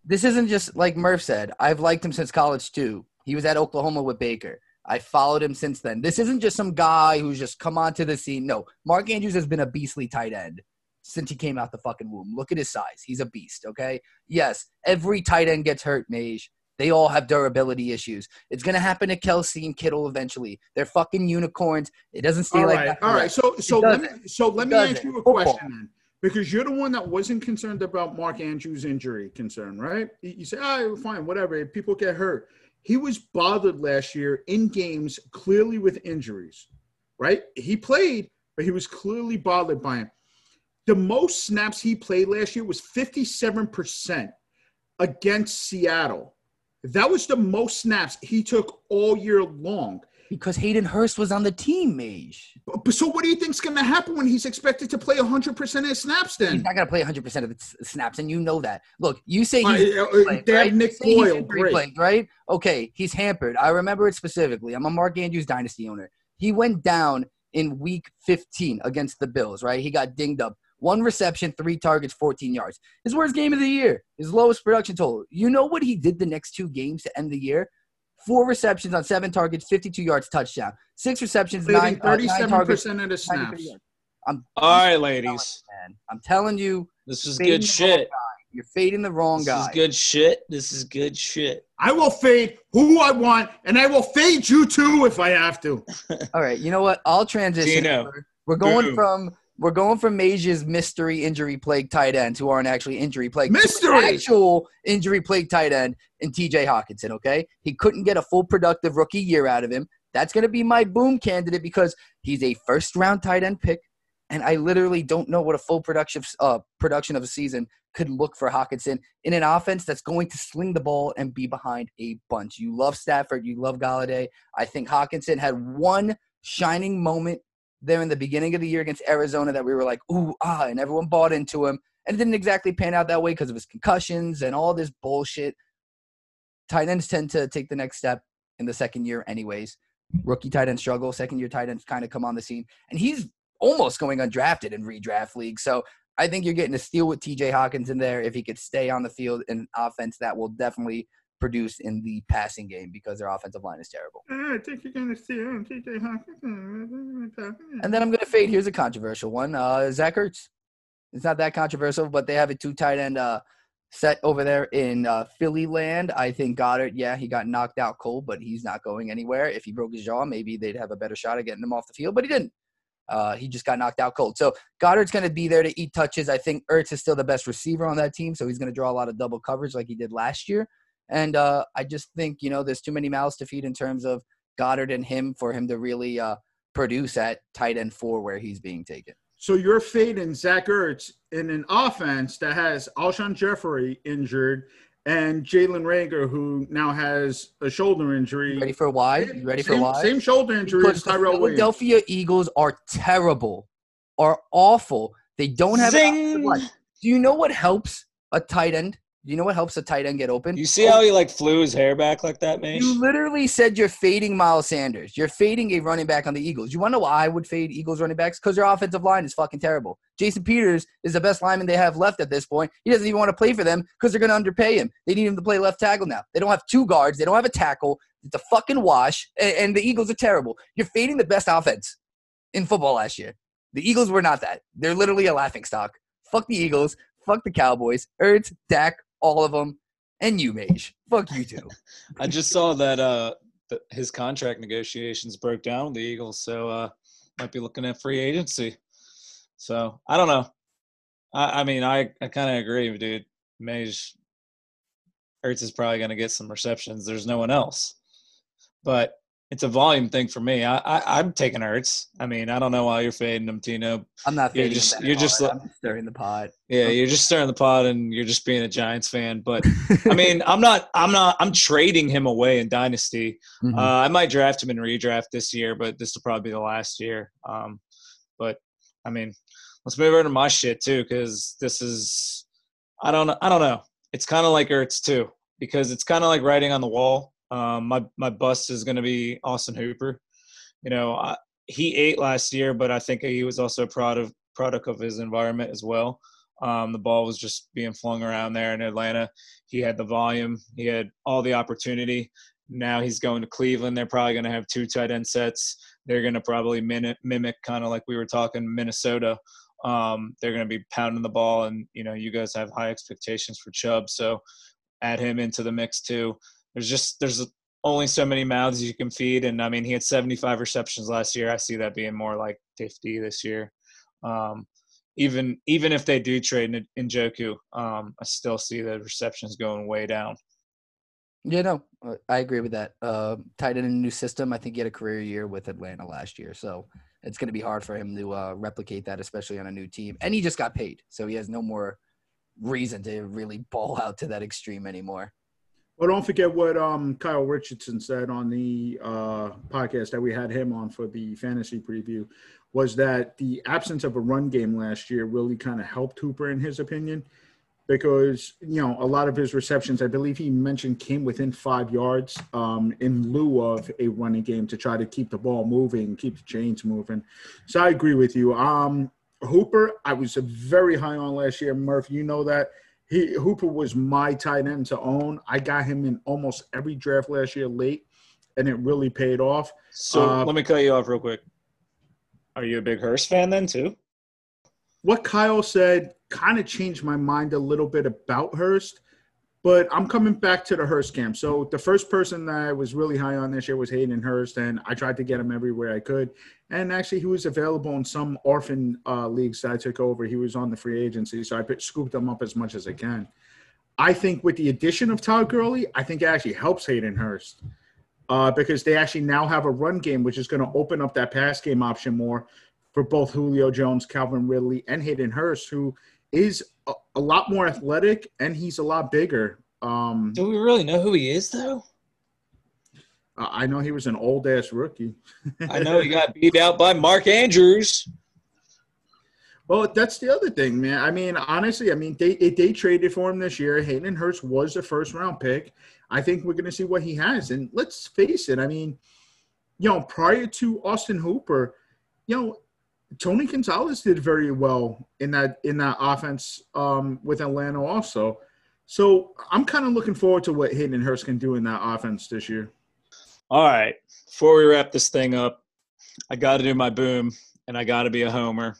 This isn't just like Murph said. I've liked him since college too. He was at Oklahoma with Baker. I followed him since then. This isn't just some guy who's just come onto the scene. No, Mark Andrews has been a beastly tight end since he came out the fucking womb. Look at his size. He's a beast, okay? Yes, every tight end gets hurt, Mage. They all have durability issues. It's gonna happen to Kelce and Kittle eventually. They're fucking unicorns. It doesn't stay all like right, that. All right, so so let me so let me ask you a question then. Because you're the one that wasn't concerned about Mark Andrews' injury concern, right? You say, oh, fine, whatever. People get hurt. He was bothered last year in games clearly with injuries, right? He played, but he was clearly bothered by him the most snaps he played last year was 57% against Seattle. That was the most snaps he took all year long. Because Hayden Hurst was on the team, Mage. So what do you think's going to happen when he's expected to play 100% of his snaps then? He's not going to play 100% of the snaps, and you know that. Look, you say he's uh, playing, right? Nick Boyle, great. Right? Okay, he's hampered. I remember it specifically. I'm a Mark Andrews dynasty owner. He went down in week 15 against the Bills, right? He got dinged up. One reception, three targets, 14 yards. His worst game of the year, his lowest production total. You know what he did the next two games to end the year? Four receptions on seven targets, 52 yards, touchdown. Six receptions, nine, 37% uh, nine targets, of the snaps. I'm, All right, ladies. Man. I'm telling you. This is good shit. You're fading the wrong this guy. This is good shit. This is good shit. I will fade who I want, and I will fade you too if I have to. All right. You know what? I'll transition. We're going Boom. from we're going from Mage's mystery injury plague tight ends who aren't actually injury an Mystery! Actual injury plague tight end in TJ Hockenson, okay? He couldn't get a full productive rookie year out of him. That's going to be my boom candidate because he's a first round tight end pick. And I literally don't know what a full production uh, production of a season could look for Hockenson in an offense that's going to sling the ball and be behind a bunch. You love Stafford, you love Golladay. I think Hockenson had one shining moment there in the beginning of the year against Arizona that we were like, ooh, ah, and everyone bought into him. And it didn't exactly pan out that way because of his concussions and all this bullshit. Tight ends tend to take the next step in the second year, anyways. Rookie tight end struggle, second year tight ends kind of come on the scene. And he's almost going undrafted in redraft league. So I think you're getting a steal with TJ Hockenson there if he could stay on the field in offense that will definitely produce in the passing game because their offensive line is terrible. I think you're gonna see him, TJ And then I'm going to fade. Here's a controversial one. Uh, Zach Ertz. It's not that controversial, but they have a two tight end uh, set over there in uh, Philly land. I think Goedert, yeah, he got knocked out cold, but he's not going anywhere. If he broke his jaw, maybe they'd have a better shot at getting him off the field, but he didn't. Uh, he just got knocked out cold. So Goedert's going to be there to eat touches. I think Ertz is still the best receiver on that team, so he's going to draw a lot of double coverage like he did last year. And uh, I just think, you know, there's too many mouths to feed in terms of Goedert and him for him to really uh, produce at tight end four where he's being taken. So you're fading Zach Ertz in an offense that has Alshon Jeffery injured and Jalen Reagor, who now has a shoulder injury. You ready for why? You ready for same, why? Same shoulder injury Because as the Tyrell Williams. Philadelphia Eagles are terrible, are awful. They don't have. an offensive line. Do you know what helps a tight end? You know what helps a tight end get open? You see how he like flew his hair back like that, man? You literally said you're fading Miles Sanders. You're fading a running back on the Eagles. You want to know why I would fade Eagles running backs? Because their offensive line is fucking terrible. Jason Peters is the best lineman they have left at this point. He doesn't even want to play for them because they're going to underpay him. They need him to play left tackle now. They don't have two guards. They don't have a tackle. It's a fucking wash. And, and the Eagles are terrible. You're fading the best offense in football last year. The Eagles were not that. They're literally a laughing stock. Fuck the Eagles. Fuck the Cowboys. Ertz, Dak, all of them. And you, Mage. Fuck you too. I just saw that uh his contract negotiations broke down with the Eagles, so uh might be looking at free agency. So I don't know. I, I mean, I, I kind of agree, dude. Mage Ertz is probably going to get some receptions. There's no one else, but it's a volume thing for me. I, I I'm taking Ertz. I mean, I don't know why you're fading him, Tino. I'm not You're just- you're just like- I'm stirring the pot. Yeah, you're just stirring the pot and you're just being a Giants fan. But I mean, I'm not. I'm not. I'm trading him away in Dynasty. Mhm. Uh, I might draft him in redraft this year, but this will probably be the last year. Um, but I mean, let's move over to my shit too, because this is I don't know. I don't know. It's kind of like Ertz too, because it's kind of like writing on the wall. Um, my my bust is going to be Austin Hooper. You know, I, he ate last year, but I think he was also a product product of his environment as well. Um, the ball was just being flung around there in Atlanta. He had the volume. He had all the opportunity. Now he's going to Cleveland. They're probably going to have two tight end sets. They're going to probably mimic, mimic kind of like we were talking Minnesota. Um, they're going to be pounding the ball, and you know you guys have high expectations for Chubb, so add him into the mix too. There's just there's only so many mouths you can feed, and I mean he had 75 receptions last year. I see that being more like 50 this year. Um, even even if they do trade in, in Njoku, um, I still see the receptions going way down. Yeah, no, I agree with that. Uh, tight end in a new system. I think he had a career year with Atlanta last year, so it's going to be hard for him to uh, replicate that, especially on a new team. And he just got paid, so he has no more reason to really ball out to that extreme anymore. Well, don't forget what um, Kyle Richardson said on the uh, podcast that we had him on for the fantasy preview was that the absence of a run game last year really kind of helped Hooper, in his opinion, because you know a lot of his receptions, I believe he mentioned, came within five yards um, in lieu of a running game to try to keep the ball moving, keep the chains moving. So I agree with you. Um, Hooper, I was very high on last year. Murph, you know that. He Hooper was my tight end to own. I got him in almost every draft last year late, and it really paid off. So Uh, let me cut you off real quick. Are you a big Hurst fan then too? What Kyle said kind of changed my mind a little bit about Hurst. But I'm coming back to the Hurst camp. So the first person that I was really high on this year was Hayden Hurst, and I tried to get him everywhere I could. And actually, he was available in some orphan uh, leagues that I took over. He was on the free agency, so I scooped him up as much as I can. I think with the addition of Todd Gurley, I think it actually helps Hayden Hurst uh, because they actually now have a run game, which is going to open up that pass game option more for both Julio Jones, Calvin Ridley, and Hayden Hurst, who is a, a lot more athletic and he's a lot bigger. Um, Do we really know who he is, though? I know he was an old ass rookie. I know he got beat out by Mark Andrews. Well, that's the other thing, man. I mean, honestly, I mean, they they traded for him this year. Hayden Hurst was a first round pick. I think we're going to see what he has. And let's face it, I mean, you know, prior to Austin Hooper, you know, Tony Gonzalez did very well in that in that offense um, with Atlanta also. So I'm kind of looking forward to what Hayden Hurst can do in that offense this year. All right. Before we wrap this thing up, I got to do my boom and I got to be a homer.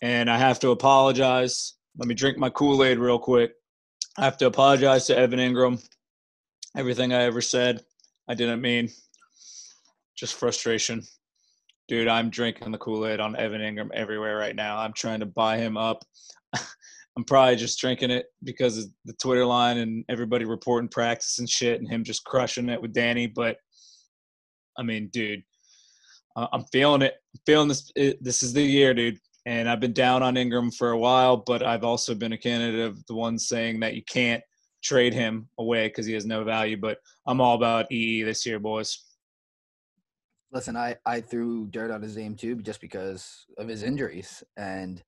And I have to apologize. Let me drink my Kool Aid real quick. I have to apologize to Evan Engram. Everything I ever said, I didn't mean. Just frustration. Dude, I'm drinking the Kool Aid on Evan Engram everywhere right now. I'm trying to buy him up. I'm probably just drinking it because of the Twitter line and everybody reporting practice and shit and him just crushing it with Danny. But I mean, dude, I'm feeling it. I'm feeling this. This is the year, dude. And I've been down on Engram for a while, but I've also been a candidate of the ones saying that you can't trade him away because he has no value. But I'm all about EE this year, boys. Listen, I, I threw dirt on his name too just because of his injuries. And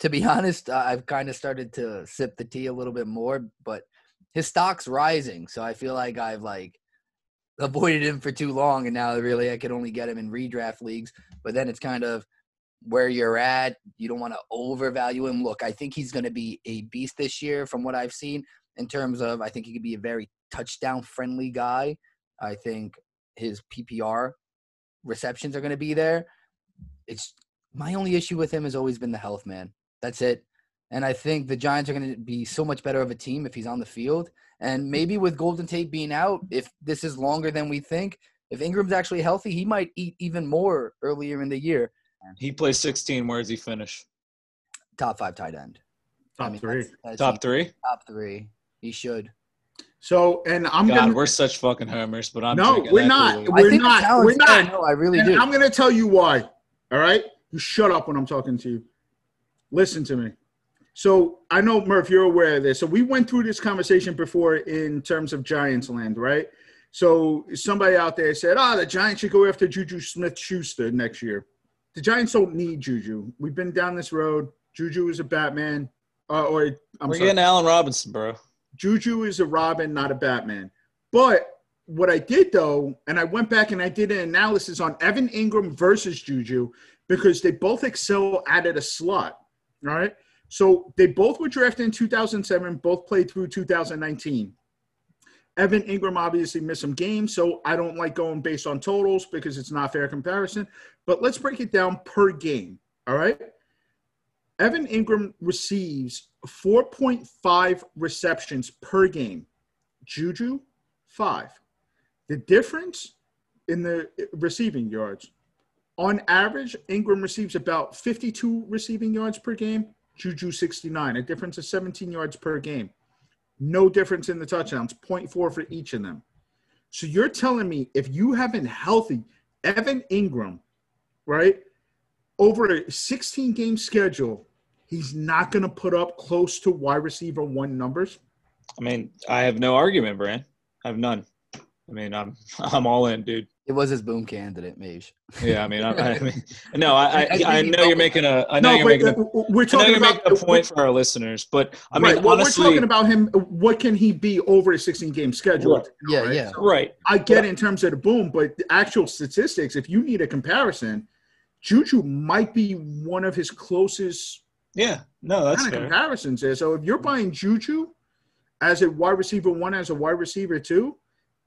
to be honest, I've kind of started to sip the tea a little bit more, but his stock's rising. So I feel like I've like avoided him for too long. And now really I can only get him in redraft leagues. But then it's kind of where you're at. You don't want to overvalue him. Look, I think he's going to be a beast this year from what I've seen in terms of I think he could be a very touchdown friendly guy. I think his PPR receptions are going to be there. It's my only issue with him has always been the health, man. That's it. And I think the Giants are going to be so much better of a team if he's on the field. And maybe with Golden Tate being out, if this is longer than we think, if Engram's actually healthy, he might eat even more earlier in the year. He plays 16. Where does he finish? Top five tight end. Top I mean, three. that's- that's Top easy. three. Top three. He should. So, and I'm God, gonna we're such fucking homers, but I'm No, we're not. Kool-Aid. I We're not. We're not. No, I really and do. I'm gonna tell you why. All right, you shut up when I'm talking to you. Listen to me. So I know Murph, you're aware of this. So we went through this conversation before in terms of Giants land, right? So somebody out there said, "Oh, the Giants should go after Juju Smith-Schuster next year." The Giants don't need Juju. We've been down this road. Juju is a Batman, uh, or I'm We're sorry, getting Allen Robinson, bro. Juju is a Robin, not a Batman. But what I did though, and I went back and I did an analysis on Evan Engram versus Juju because they both excel at a slot. All right. So they both were drafted in 2007, both played through 2019. Evan Engram obviously missed some games, so I don't like going based on totals because it's not fair comparison. But let's break it down per game. All right. Evan Engram receives 4.5 receptions per game. Juju, five. The difference in the receiving yards on average, Engram receives about 52 receiving yards per game, Juju 69, a difference of 17 yards per game. No difference in the touchdowns, 0.4 for each of them. So you're telling me if you have a healthy Evan Engram, right, over a 16 game schedule, he's not going to put up close to wide receiver one numbers? I mean, I have no argument, Brand. I have none. I mean, I'm I'm all in, dude. It was his boom candidate, Mage. Yeah, I mean, I, I mean, no, I, I I, think I he know you're making a, I know No, you're making a, uh, we're talking you're about making a point for our listeners, but I mean, right. Well, honestly, we're talking about him. What can he be over a 16 game schedule? Right. Yeah, right? yeah. So right? I get it in terms of the boom, but the actual statistics, if you need a comparison, Juju might be one of his closest Yeah, no, that's kind of fair. comparisons there. So if you're buying Juju as a wide receiver one, as a wide receiver two,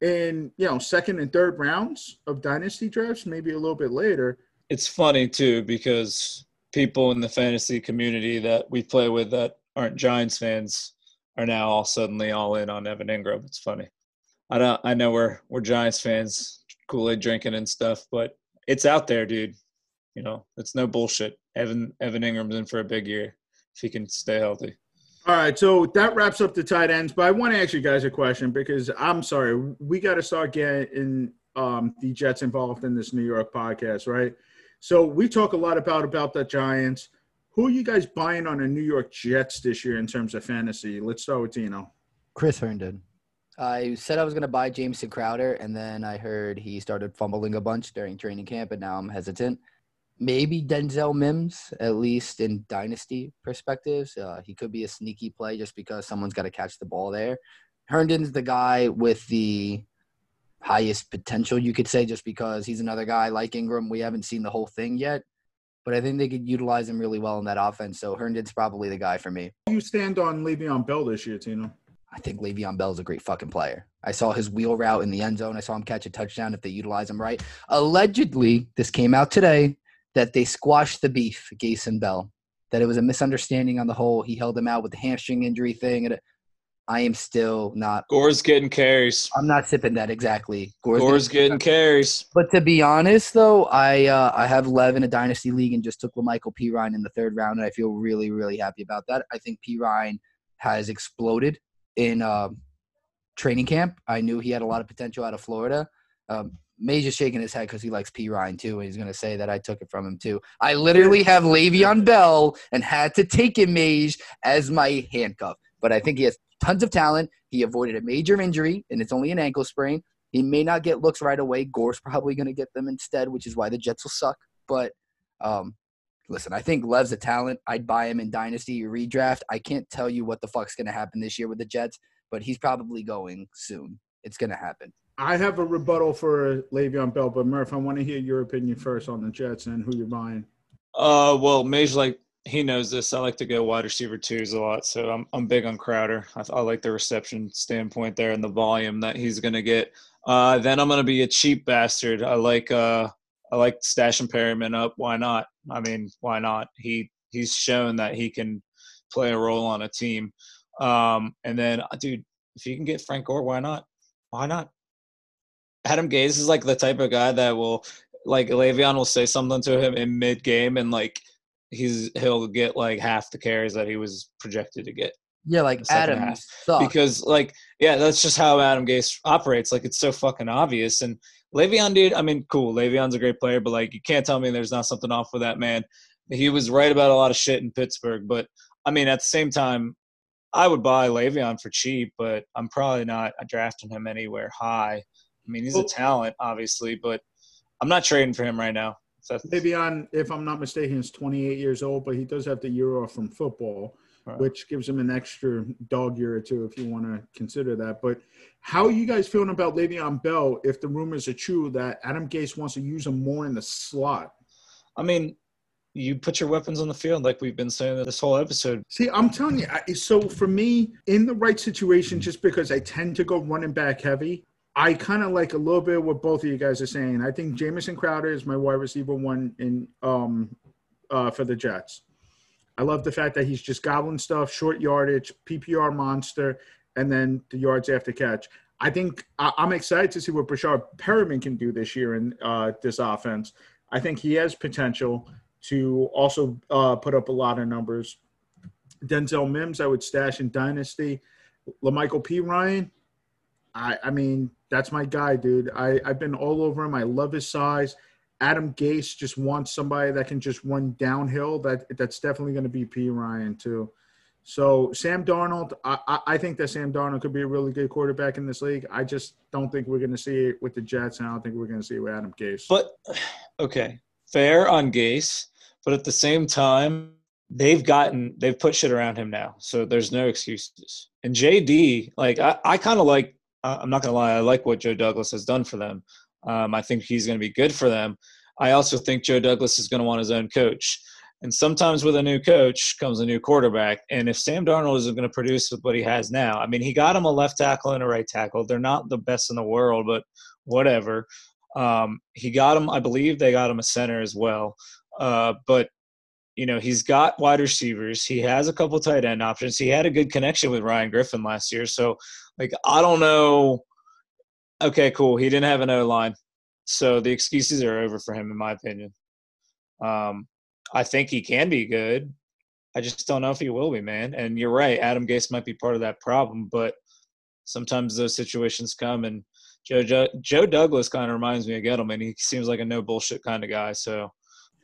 in you know second and third rounds of dynasty drafts, maybe a little bit later. It's funny too because people in the fantasy community that we play with that aren't Giants fans are now all suddenly all in on Evan Engram. It's funny. I don't. I know we're we're Giants fans, Kool Aid drinking and stuff, but it's out there, dude. You know, it's no bullshit. Evan Evan Engram's in for a big year if he can stay healthy. All right, so that wraps up the tight ends. But I want to ask you guys a question because I'm sorry, we got to start getting um, the Jets involved in this New York podcast, right? So we talk a lot about about the Giants. Who are you guys buying on the New York Jets this year in terms of fantasy? Let's start with Tino. Chris Herndon. I said I was going to buy Jamison Crowder, and then I heard he started fumbling a bunch during training camp, and now I'm hesitant maybe Denzel Mims, at least in dynasty perspectives. Uh, he could be a sneaky play just because someone's got to catch the ball there. Herndon's the guy with the highest potential, you could say, just because he's another guy like Engram. We haven't seen the whole thing yet, but I think they could utilize him really well in that offense. So Herndon's probably the guy for me. You stand on Le'Veon Bell this year, Tino. I think Le'Veon Bell is a great fucking player. I saw his wheel route in the end zone. I saw him catch a touchdown if they utilize him right. Allegedly, this came out today that they squashed the beef, Gase and Bell. That it was a misunderstanding on the whole. He held him out with the hamstring injury thing. And I am still not. Gore's getting carries. I'm not sipping that exactly. Gore's, Gore's getting, getting carries. But to be honest, though, I uh, I have Lev in a dynasty league and just took Michael Perine in the third round, and I feel really really happy about that. I think Perine has exploded in uh, training camp. I knew he had a lot of potential out of Florida. Um, Just shaking his head because he likes Perine too, and he's going to say that I took it from him too. I literally have Le'Veon Bell and had to take him Mage as my handcuff, but I think he has tons of talent. He avoided a major injury, and it's only an ankle sprain. He may not get looks right away. Gore's probably going to get them instead, which is why the Jets will suck. But um, listen, I think Lev's a talent. I'd buy him in Dynasty redraft. I can't tell you what the fuck's going to happen this year with the Jets, but he's probably going soon. It's going to happen. I have a rebuttal for Le'Veon Bell, but Murph, I want to hear your opinion first on the Jets and who you're buying. Uh, well, Mage like he knows this. I like to go wide receiver twos a lot, so I'm I'm big on Crowder. I, I like the reception standpoint there and the volume that he's going to get. Uh, then I'm going to be a cheap bastard. I like uh I like stashing Perriman up. Why not? I mean, why not? He he's shown that he can play a role on a team. Um, and then, uh, dude, if you can get Frank Gore, why not? Why not? Adam Gase is like the type of guy that will like Le'Veon will say something to him in mid game and like he's he'll get like half the carries that he was projected to get. Yeah, like Adam because like yeah, that's just how Adam Gase operates. Like it's so fucking obvious. And Le'Veon, dude, I mean, cool. Le'Veon's a great player, but like you can't tell me there's not something off with that man. He was right about a lot of shit in Pittsburgh, but I mean, at the same time, I would buy Le'Veon for cheap, but I'm probably not drafting him anywhere high. I mean, he's a talent, obviously, but I'm not trading for him right now. So Le'Veon, if I'm not mistaken, he's 28 years old, but he does have the year off from football, right. which gives him an extra dog year or two if you want to consider that. But how are you guys feeling about Le'Veon Bell if the rumors are true that Adam Gase wants to use him more in the slot? I mean, you put your weapons on the field like we've been saying this whole episode. See, I'm telling you, so for me, in the right situation, just because I tend to go running back heavy, I kind of like a little bit what both of you guys are saying. I think Jamison Crowder is my wide receiver one in um uh for the Jets. I love the fact that he's just gobbling stuff, short yardage, PPR monster, and then the yards after catch. I think I, am excited to see what Breshad Perriman can do this year in uh, this offense. I think he has potential to also uh, put up a lot of numbers. Denzel Mims, I would stash in Dynasty. LaMichael P. Perine, I, I mean, that's my guy, dude. I, I've been all over him. I love his size. Adam Gase just wants somebody that can just run downhill. That that's definitely going to be Perine too. So Sam Darnold, I, I think that Sam Darnold could be a really good quarterback in this league. I just don't think we're going to see it with the Jets, and I don't think we're going to see it with Adam Gase. But okay, fair on Gase, but at the same time, they've gotten they've put shit around him now, so there's no excuses. And JD, like I, I kind of like I'm not going to lie, I like what Joe Douglas has done for them. Um, I think he's going to be good for them. I also think Joe Douglas is going to want his own coach. And sometimes with a new coach comes a new quarterback. And if Sam Darnold isn't going to produce with what he has now, I mean, he got him a left tackle and a right tackle. They're not the best in the world, but whatever. Um, he got him, I believe they got him a center as well. Uh, but you know, he's got wide receivers. He has a couple tight end options. He had a good connection with Ryan Griffin last year. So, like, I don't know. Okay, cool. He didn't have an O line. So the excuses are over for him, in my opinion. Um, I think he can be good. I just don't know if he will be, man. And you're right. Adam Gase might be part of that problem, but sometimes those situations come. And Joe Joe, Joe Douglas kind of reminds me of Gettleman. He seems like a no bullshit kind of guy. So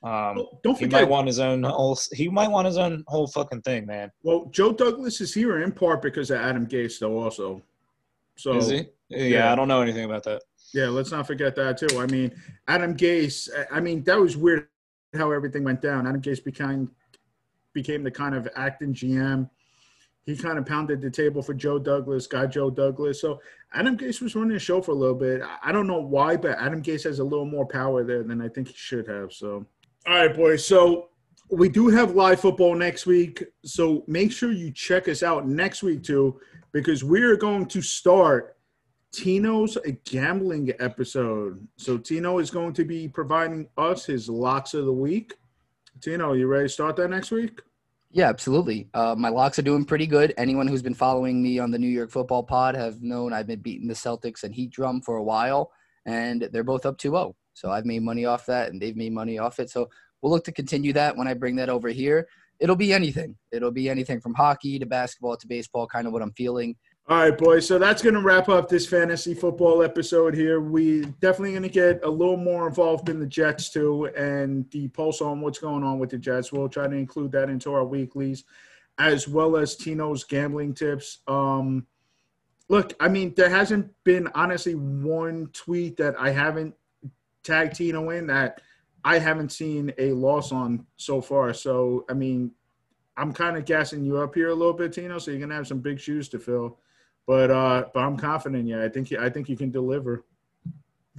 um, Well, don't he forget, might want his own whole. He might want his own whole fucking thing, man. well, Joe Douglas is here in part because of Adam Gase, though. Also, so Is he? Yeah, yeah. I don't know anything about that. Yeah, let's not forget that too. I mean, Adam Gase. I mean, that was weird how everything went down. Adam Gase became became the kind of acting GM. He kind of pounded the table for Joe Douglas, got Joe Douglas. So Adam Gase was running the show for a little bit. I- I don't know why, but Adam Gase has a little more power there than I think he should have. So, all right, boys. So we do have live football next week. So make sure you check us out next week too, because we are going to start Tino's gambling episode. So Tino is going to be providing us his locks of the week. Tino, you ready to start that next week? Yeah, absolutely. Uh, my locks are doing pretty good. Anyone who's been following me on the New York Football Pod have known I've been beating the Celtics and Heat Drum for a while, and they're both up 2-0. So I've made money off that, and they've made money off it. So we'll look to continue that when I bring that over here. It'll be anything. It'll be anything from hockey to basketball to baseball, kind of what I'm feeling. All right, boys. So that's going to wrap up this fantasy football episode here. We definitely going to get a little more involved in the Jets too, and the pulse on what's going on with the Jets. We'll try to include that into our weeklies, as well as Tino's gambling tips. Um, look, I mean, there hasn't been honestly one tweet that I haven't tagged Tino in that I haven't seen a loss on so far. So, I mean, I'm kind of gassing you up here a little bit, Tino. So you're gonna have some big shoes to fill. But uh, but I'm confident. Yeah, I think I think you can deliver.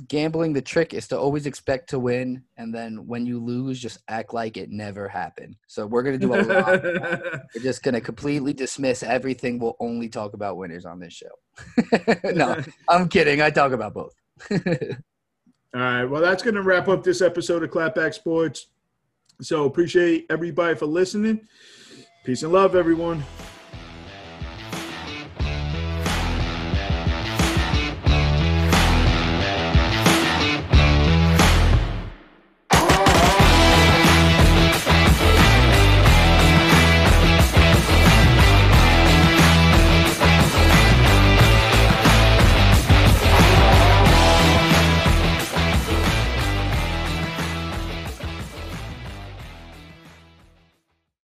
Gambling, the trick is to always expect to win, and then when you lose, just act like it never happened. So we're gonna do a lot. We're just gonna completely dismiss everything. We'll only talk about winners on this show. no, I'm kidding. I talk about both. All right. Well, that's going to wrap up this episode of Clapback Sports. So appreciate everybody for listening. Peace and love, everyone.